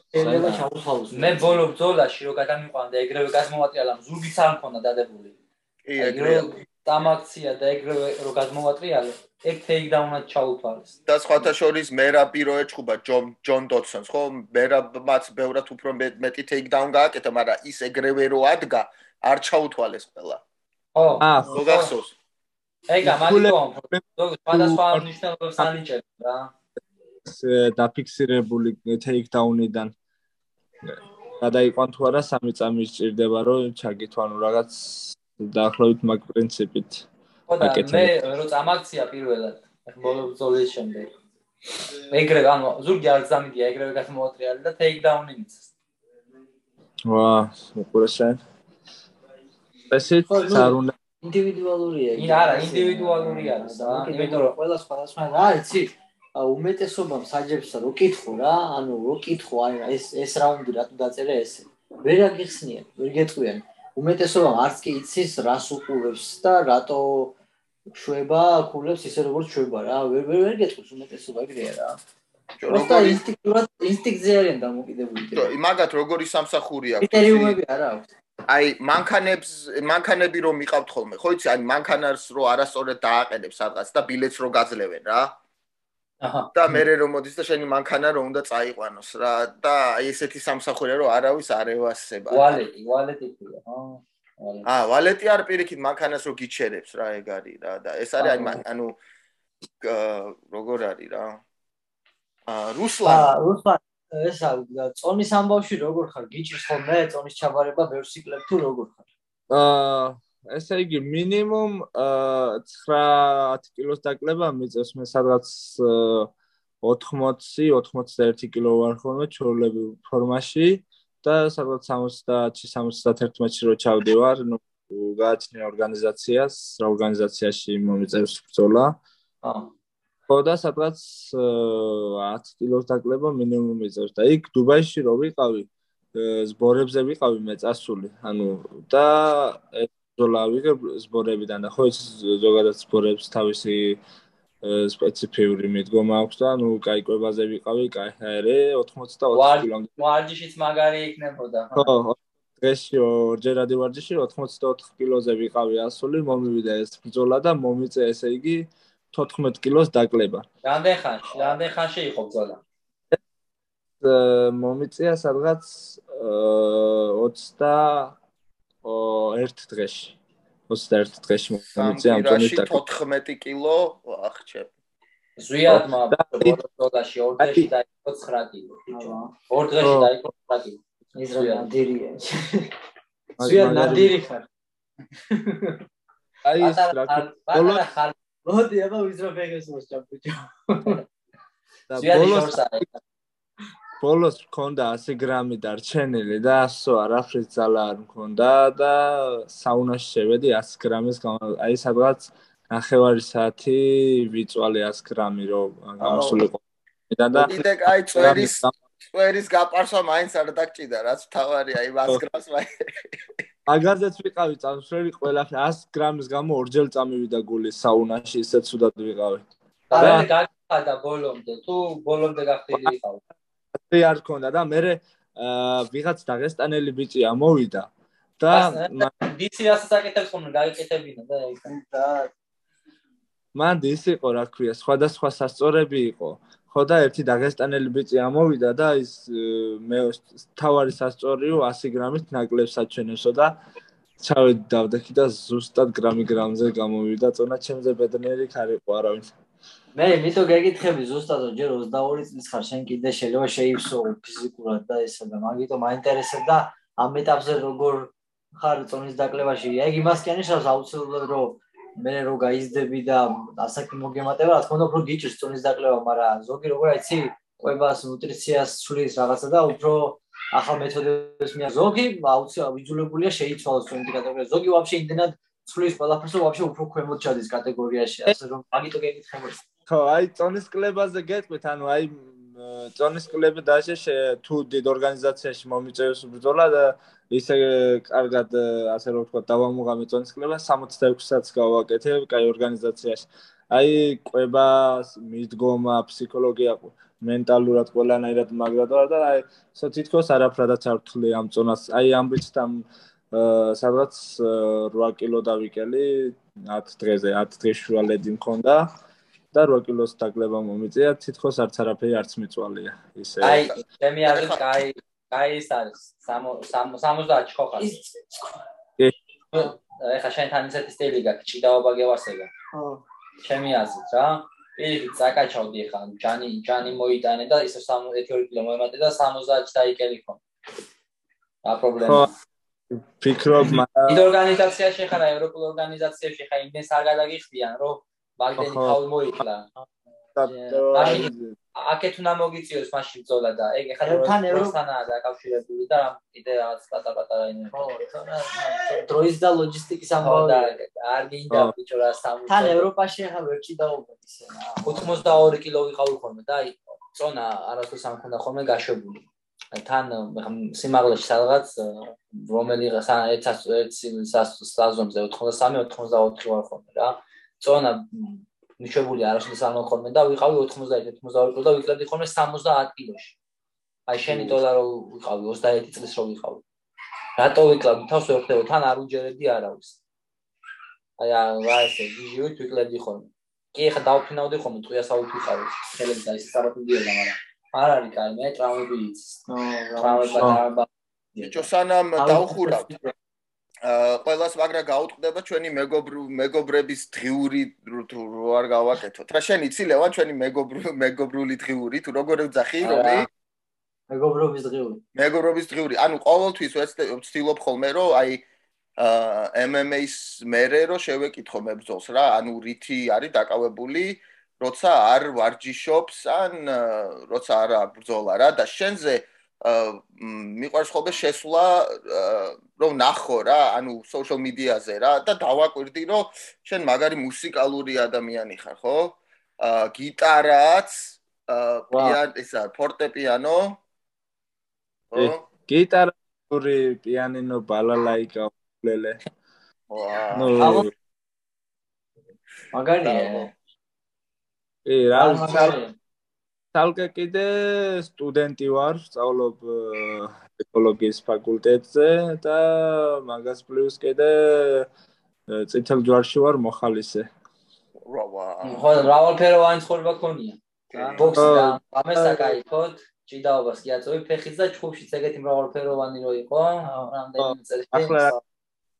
B: მე ბოლო ბრძოლაში რო გადამიყვან და ეგრევე გადმოვატრიალა, ზურგიც არ მქონდა დადებული.
A: კი, ეგრე.
B: დამაქცია და ეგრევე რო გადმოვატრიალე, ეგ ტეიქდაუნად ჩაუთვალეს.
A: და სხვათა შორის მერა პირო ეჩხუბა ჯონ ჯონ დოტსონს, ხო? მერა მას ბევრად უფრო მეტი ტეიქდაუნ გააკეთა, მაგრამ ის ეგრევე რო ადგა, არ ჩაუთვალეს ყველა.
B: ხო.
D: აა,
A: ხო გახსოვს?
B: ეგ ამათო, სხვადასხვა მნიშვნელობას ანიჭებს რა.
D: დაფიქსირებული ტეიქდაუნიდან გადაიყვან თუ არა სამი წამი სჭირდება რომ ჩაგითვანო რაღაც დაახლოებით მაგ პრინციპით.
B: და მე რო წამაქცია პირველად, ბოლო ბრძოლის შემდეგ. ეგრე ანუ ზურგი არ ზამიდია, ეგრევე გასმოატრიალი და ტეიქდაუნი მიცეს.
D: ვა, უყურესენ. ესეც არ უნდა
C: ინდივიდუალურია.
B: ინ არა, ინდივიდუალური არის და
C: იმიტომ რომ ყველა სხვადასხვა რა იცი? უმეტესობამ საჯებს რო კითხო რა, ანუ რო კითხო აი ეს ეს რაუნდი რატო დაწერე ესე. ვერ აგიხსნიან, ვერ გეტყვიან. უმეტესობამ არც კი იცის რას უყურებს და რატო შვება ქულებს ისე როგორც შვება რა. ვერ ვერ ვერ გეტყვის უმეტესობა ეგრეა რა. პროსტა ინსტინქტურად ინსტინქტზე არიან დამოკიდებული.
A: იმაგათ როგორი სამსახურია.
C: კრიტერიუმები არა აქვს.
A: აი მანქანებს მანქანები რომ მიყავთ ხოლმე ხო იცი აი მანქანას რო არასწორად დააყენებს სადღაც და ბილეთს რო გაძლევენ რა და მე რომ მოდის და შენი მანქანა რო უნდა წაიყვანოს რა. და აი ესეთი სამსახურია რომ არავის არ ევასება.
B: ვალეტი ვალეტი ქვია ხო?
A: აა ვალეტი არ პირიქით მანქანას რო გიჩერებს რა ეგ არის რა. და ეს არის აი ანუ როგორ არის რა? აა რუსლან.
C: აა რუსლან ესა წონის ამბავში როგორ ხარ? გიჭირს ხოლმე წონის ჩაბარება ბევრსიკლებ თუ როგორ ხარ?
D: აა ესე იგი მინიმუმ 9 კილოს დაკლება მიწევს მე სადღაც 80-91 კილო ვარ ხოლმე ჩორლები ფორმაში და სადღაც 70-ში 71-ში რო ჩავდივარ, ნუ გააჩნია ორგანიზაციას, რა ორგანიზაციაში მომიწევს ბრძოლა. ხო და სადღაც 10 კილოს დაკლება მინიმუმ იწევს და იქ დუბაიში რო ვიყავი ზბორებზე ვიყავი მე წასული ანუ და ბრძოლა ავიღებ სპორებიდან და ხო ეს ზოგადად სპორებს თავისი სპეციფიური მიდგომა აქვს და ნუ კაი კვებაზე ვიყავი, კაი ჰერე 80-20 კილომეტრამდე.
B: ვარჯიშიც მაგარი იქნებოდა.
D: ხო, დღესიო ორჯერ ადი ვარჯიში 84 კილოზე ვიყავი ასული, მომივიდა ეს ბრძოლა და მომიწე ესე იგი 14 კილოს დაკლება.
B: რამდენ ხანში? რამდენ ხანში იყო ბრძოლა?
D: მომიწია სადღაც 20 21 დღეში. 21 დღეში მომიწია ამ ტონის
A: დაკლება. 14 კილო, ახჩე.
B: ზვიად ბრძოლაში 2 დღეში დაიწყო 9 კილო. 2 დღეში დაიწყო 9 კილო.
C: ისრა ნადირია. ზვიად ნადირი ხარ.
D: აი ეს რა ბოლო
C: მოდი აბა ვიზრო ფეგეს მოსჭაფუჭო.
B: ბოლოს
D: ბოლოს მქონდა 100 გრამი დარჩენილი და ასო არაფრის ძალა არ მქონდა და საუნაში შევედი 100 გრამის აი სადღაც ნახევარი საათი ვიწვალე 100 გრამი რომ გამოსულიყო. და
A: კიდე აი წვერის წვერის გაპარსვა მაინც არ დაგჭიდა რაც თავარია აი 100 გრამს მაინც
D: მაგაზეც ვიყავი წამსვლელი ყველაფერი 100 გრამის გამო ორჯერ წამივიდა გული საუნაში ისე ცუდად ვიყავი.
B: და გაგხადა ბოლომდე თუ ბოლომდე გახდილი იყავ.
D: ასე არ ქონდა და მე ვიღაც დაღესტანელი ბიჭი ამოვიდა და
B: ვიცი რა საკეთებს ხომ გაიკეთებინა და და
D: მან ის იყო რა ქვია სხვადასხვა სასწორები იყო. ხო და ერთი დაღესტანელი ბიჭი ამოვიდა და ის მე თავარი სასწორიო 100 გრამით ნაკლებს აჩვენესო და ჩავედი დავდექი და ზუსტად გრამი გრამზე გამოვიდა. წონა ჩემზე ბედნიერი ხარიყო არავინ
C: მე მითო გეკითხები ზუსტად ჯერ 22 წლის ხარ შენ კიდე შეიძლება შეივსო ფიზიკურად და ესა და მაგიტომ მაინტერესებდა ამ ეტაპზე როგორ ხარ წონის დაკლებაში ეგ იმას კი ანიშნავს აუცილებლად რომ მე რო გაიზდები და ასაკი მოგემატება, რა თქმა უნდა, უფრო გიჭირს წონის დაკლება, მაგრამ ზოგი როგორ აიცი, ყვებას, ნუტრიციას ცვლის რაღაცა და უფრო ახალ მეთოდებს მია ზოგი აუცილებლად ვიძულებულია შეიცვალოს წონის კატეგორია. ზოგი ვაფშე იმდენად ცვლის ყველაფერს, რომ ვაფშე უფრო ქვემოთ ჩადის კატეგორიაში, ასე რომ მაგიტო გეკითხები.
D: თო აი წონის კლებაზე გეტყვით, ანუ აი წონის კლები დაშეშ თუ დიდ ორგანიზაციაში მომიწევს ბრძოლა და ისე კარგად ასე რომ ვთქვა დავამოღამე წონის კლება 66-საც გავაკეთებ კაი ორგანიზაციაში. აი ყובה, მიდგომა, ფსიქოლოგია, მენტალურად ყველანაირად მაგრადვარ და აი სო თითქოს არაფრადაც არ ვთვლი ამ წონას. აი ამბიცით ამ სადღაც 8 კილო დავიკელი 10 დღეზე, 10 დღეს შუალედი მქონდა. აა და 8 კილოს დაგლება მომიწია. თითქოს არც არაფერი არც მიწვალია. ისე
B: აი ჩემი არის კაი კაი ის არის 60 ხო ხარ ეხა შენ თან ისეთი სტილი გაქვს ჭიდაობა გევასება ხო. ჩემი აზრით რა ის წაკაჩავდი ხა ჯანი ჯანი მოიტანე და ისე 1 კილო მომემატე და 60 დაიკელი ხო. რა პრობლემა.
D: ფიქრობ მაგრამ
B: ის ორგანიზაციაში ხარ ევროპულ ორგანიზაციაში ხარ იმენ არ გადაგიხდიან რომ მაგდენი თავი მოიქლა აკეთ უნდა მოგიწიოს მაშინ ბძოლა და ეგ ეხლა თან ევროპასთანაა დაკავშირებული და კიდე რაღაც პატარ-პატარა ინე ხო
C: დროის და ლოჯისტიკის ამბავი
B: არ გინდა ბიჭო რა სამუ
C: თან ევროპაში ახლა ვერ ჭიდაობა ისე რა.
B: 82 კილო ვიყავი ხოლმე და აი წონა არასდროს ამ ქონდა ხოლმე გაშვებული. თან სიმაღლეში სადღაც რომელიღაც ერთას ერთ საზომზე 83 84 ვარ ხოლმე რა წონა მიშვებული არასოდეს არ მოხორმე და ვიყავი 91 92 კილო და ვიკლებდი ხოლმე 70 კილოში. აი შენი დოლა რო ვიყავი 21 წლის რო ვიყავი. რატო ვიკლავდი თავს ვერ ხდება თან არ უჯერებდი არავის აი რა ესე ვიჟივით ვიკლებდი ხოლმე. კი ხა დავფინავდი ხოლმე ტყუიასაუთ ვიყავი. ხელები და ის საბათი დიოდა მაგრამ არ არის კაი მე ტრავმები იცის. ტრავმა და
A: ბიჭო სანამ დავხურავ აა ყველას მაგრა გაუტყდება ჩვენი მეგობრების დღიური თუ რო არ გავაკეთოთ. რა შენ იცი ლევან ჩვენი მეგობრული დღიური? თუ როგორ ვძახი რომი
C: მეგობრობის დღიური.
A: მეგობრობის დღიური. ანუ ყოველთვის ვცდილობ ხოლმე რომ აი აა MMA-ს მერე რო შევეკითხო მებრძოლს რა. ანუ რითი არის დაკავებული როცა არ ვარჯიშობს ან როცა არ ბრძოლა რა. და შენზე მიყვარს ხოლმე შესვლა რომ ნახო რა ანუ social media-ზე რა და დავაკვირდი რომ შენ მაგარი მუსიკალური ადამიანი ხარ ხო? აა გიტარაც პიანო ისა ფორტეპიანო
D: ხო? გიტარული პიანინო ბალალაიკა ვლელე.
A: ვაუ.
C: მაგარია.
D: კი, რა თალკე კიდე სტუდენტი ვარ, სწავლობ ეკოლოგიის ფაკულტეტზე და მაგას პლუს კიდე წითელ ჯვარში ვარ მოხალისე.
A: რავა.
B: ხო, რავალფეროვანი ცხოვრება ქონია. ბოქსი და ამესა გაიქოთ, ჭიდაობას კი აწოვი ფეხის და ჩხუბშიც ეგეთი მრავალფეროვანი რო იყო, რამდენიმე წელი.
D: ახლა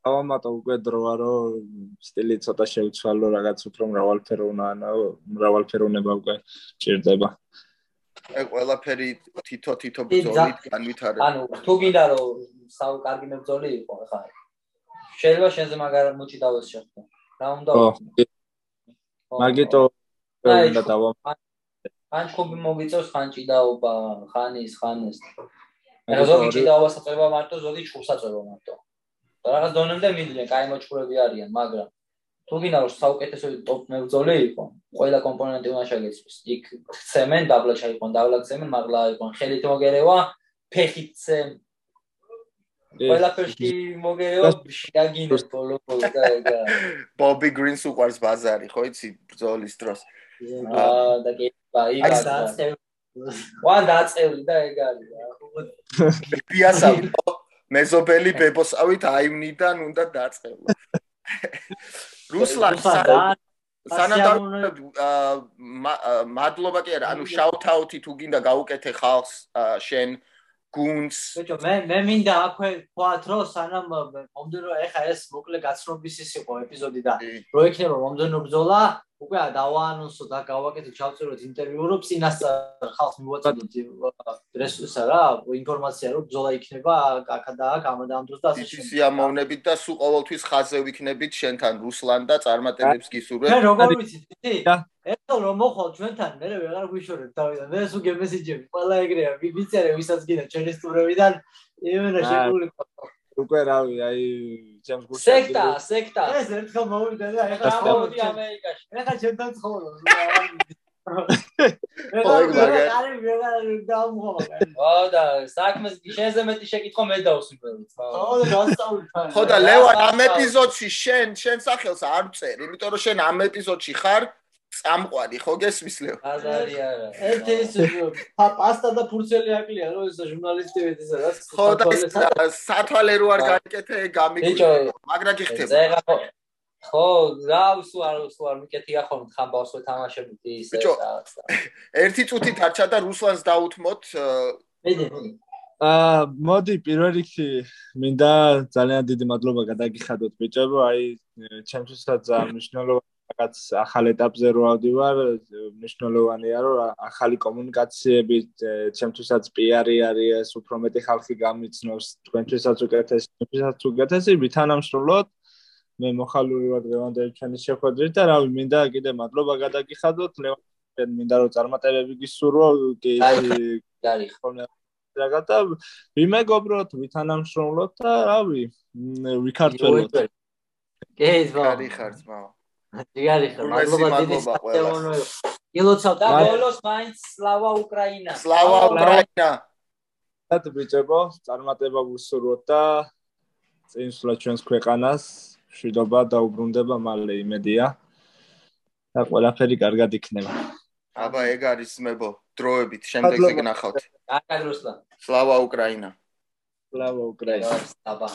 D: დავამატა უკვე დროა, რომ სტილი ცოტა შევცვალო, რაღაც უფრო მრავალფეროვანაა, მრავალფეროვნება უკვე ჭირდება.
A: აი ყველაფერი თითო თითო ბრძოლით განვითარება.
B: ანუ თუ გინდა რომ სამ კარგი მებრძოლი იყო ხა. შეიძლება შენზე მაგარ მოჭი დავეს შეხო. რა უნდა?
D: მაგიტო უნდა დავამატა.
B: ან ხუბი მოგიწევს ხან ჭიდაობა, ხანის, ხანეს. ზოგი ჭიდაობა საწება მარტო, ზოგი ჩხუბს საწება მარტო. რაღაც დონემდე მიდიან, კაი მოჭრები არიან, მაგრამ თუ გინდა რომ საუკეთესო ტოპ მებრძოლი იყო, ყველა კომპონენტი უნდა შეგეცვეს. იქ ცემენ დაბლა ჩაიყონ, დაბლა ცემენ, მაგლა იყონ, ხელით მოგერევა, ფეხით ცემ. ყველა ფერში მოგერევა, შეგინოს ბოლო ბოლო და ეგა.
A: ბობი გრინს უყარს ბაზარი, ხო იცი, ბრძოლის დროს.
B: აა და კი, აი გასაცემ. ვან დაწევი და ეგ არის რა.
A: პიასა მეზობელი ბებოსავით აიმნიდან უნდა დაწყება. რუსლან სანამ მადლობა კი არა, ანუ out-ი თუ გინდა გაუკეთე ხალხს შენ გუნს
C: ბიჭო მე მე მინდა აქვე თქვათ რომ სანამ მომდენო ეხა ეს მოკლე გაცნობის ის იყო ეპიზოდი და რო ექნება მომდენო ბრძოლა უკვე დავაანონსო და გავაკეთე ჩავწეროთ ინტერვიუ რომ წინასწარ ხალხს მივაწოდოთ რესურსა რა ინფორმაცია რომ ბრძოლა იქნება აკა და აკ ამ და ამ დროს და ასე
A: შემდეგ. სიამოვნებით და სულ ყოველთვის ხაზზე ვიქნებით შენთან რუსლან და წარმატებებს გისურვებ
C: მე როგორ ვიცი ეხლა რომ მოხვალ ჩვენთან მე ვეღარ გვიშორებ თავიდან მე სულ გემესიჯები ყველა ეგრეა ვიბიცერე ვისაც გინდა ჩვენი სტუმრებიდან იმენა შეგული
D: უკვე რავი აი ჩემს
B: გულში სექტა სექტა
C: ეს ერთხელ მოვიდა და ეხლა
B: მოდი ამერიკაში
C: ეხლა ჩემთან ცხოვრობ
A: ოი, მაგარი.
C: არი ვეღარ დავმოვა.
B: ო და საქმეს შენზე მეტი შეკითხო მე დავსვიფეროთ.
C: ო და გასწავლი
A: ხო და ლევან ამ ეპიზოდში შენ შენ სახელს არ წერ, იმიტომ რომ შენ ამ ეპიზოდში ხარ წამყვანი, ხო გესმის ლევან?
B: აზარი არა.
C: ერთი ის პა- პასტა და ფურცელი აკლია რომ ეს ჟურნალისტი ვედი სადაც.
A: ხო და ეს სათვალე რო არ გაიკეთე გამიგვი.
B: ბიჭო,
A: მაგრა გიხდება.
B: ზეღა ხო ხო, რა უსუ არ უსუ არ მიკეთი ახონ ხამბავს ვეთამაშებით ის
A: ბიჭო.
B: რაღაც.
A: ერთი წუთი დარჩა და რუსლანს დაუთმოთ.
C: მედი.
D: აა მოდი პირველ რიგში მინდა ძალიან დიდი მადლობა გადაგიხადოთ ბიჭებო აი ჩემთვისაც ძალიან მნიშვნელოვანი რაღაც ახალ ეტაპზე რო ავდივარ მნიშვნელოვანია რომ ახალი კომუნიკაციები ჩემთვისაც პიარი არის ეს უფრო მეტი ხალხი გამიცნობს თქვენთვისაც უკეთესი თქვენთვისაც უკეთესი ვითანამშრომლოთ მე მოხალური ვარ ლევანდელი ჩვენის შეხვედრით და რავი მინდა კიდე მადლობა გადაგიხადოთ ლევან მინდა რომ წარმატებები გისურვო კი
B: გარი
D: რაღაც და ვიმეგობროთ, ვითანამშრომლოთ და რავი, ვიქართველოთ.
C: კი, ძმა.
A: კარი ხარ ძმა.
C: ჯიგარი ხარ.
A: უმეტესი
C: მადლობა დიდი
A: მადლობა ყველას.
C: სატევონო. ილოცავ
B: და ბოლოს მაინც სლავა უკრაინა.
A: სლავა უკრაინა.
D: და ბიჭებო, წარმატება ვუსურვოთ და წინსვლა ჩვენს ქვეყანას, შვიდობა და უბრუნდება მალე იმედია. და ყველაფერი კარგად იქნება.
A: აბა ეგ არის მებო დროებით შემდეგზე გნახავთ.
B: კარგად რუსლან.
A: სლავა უკრაინა.
D: სლავა უკრაინა.
B: აბა.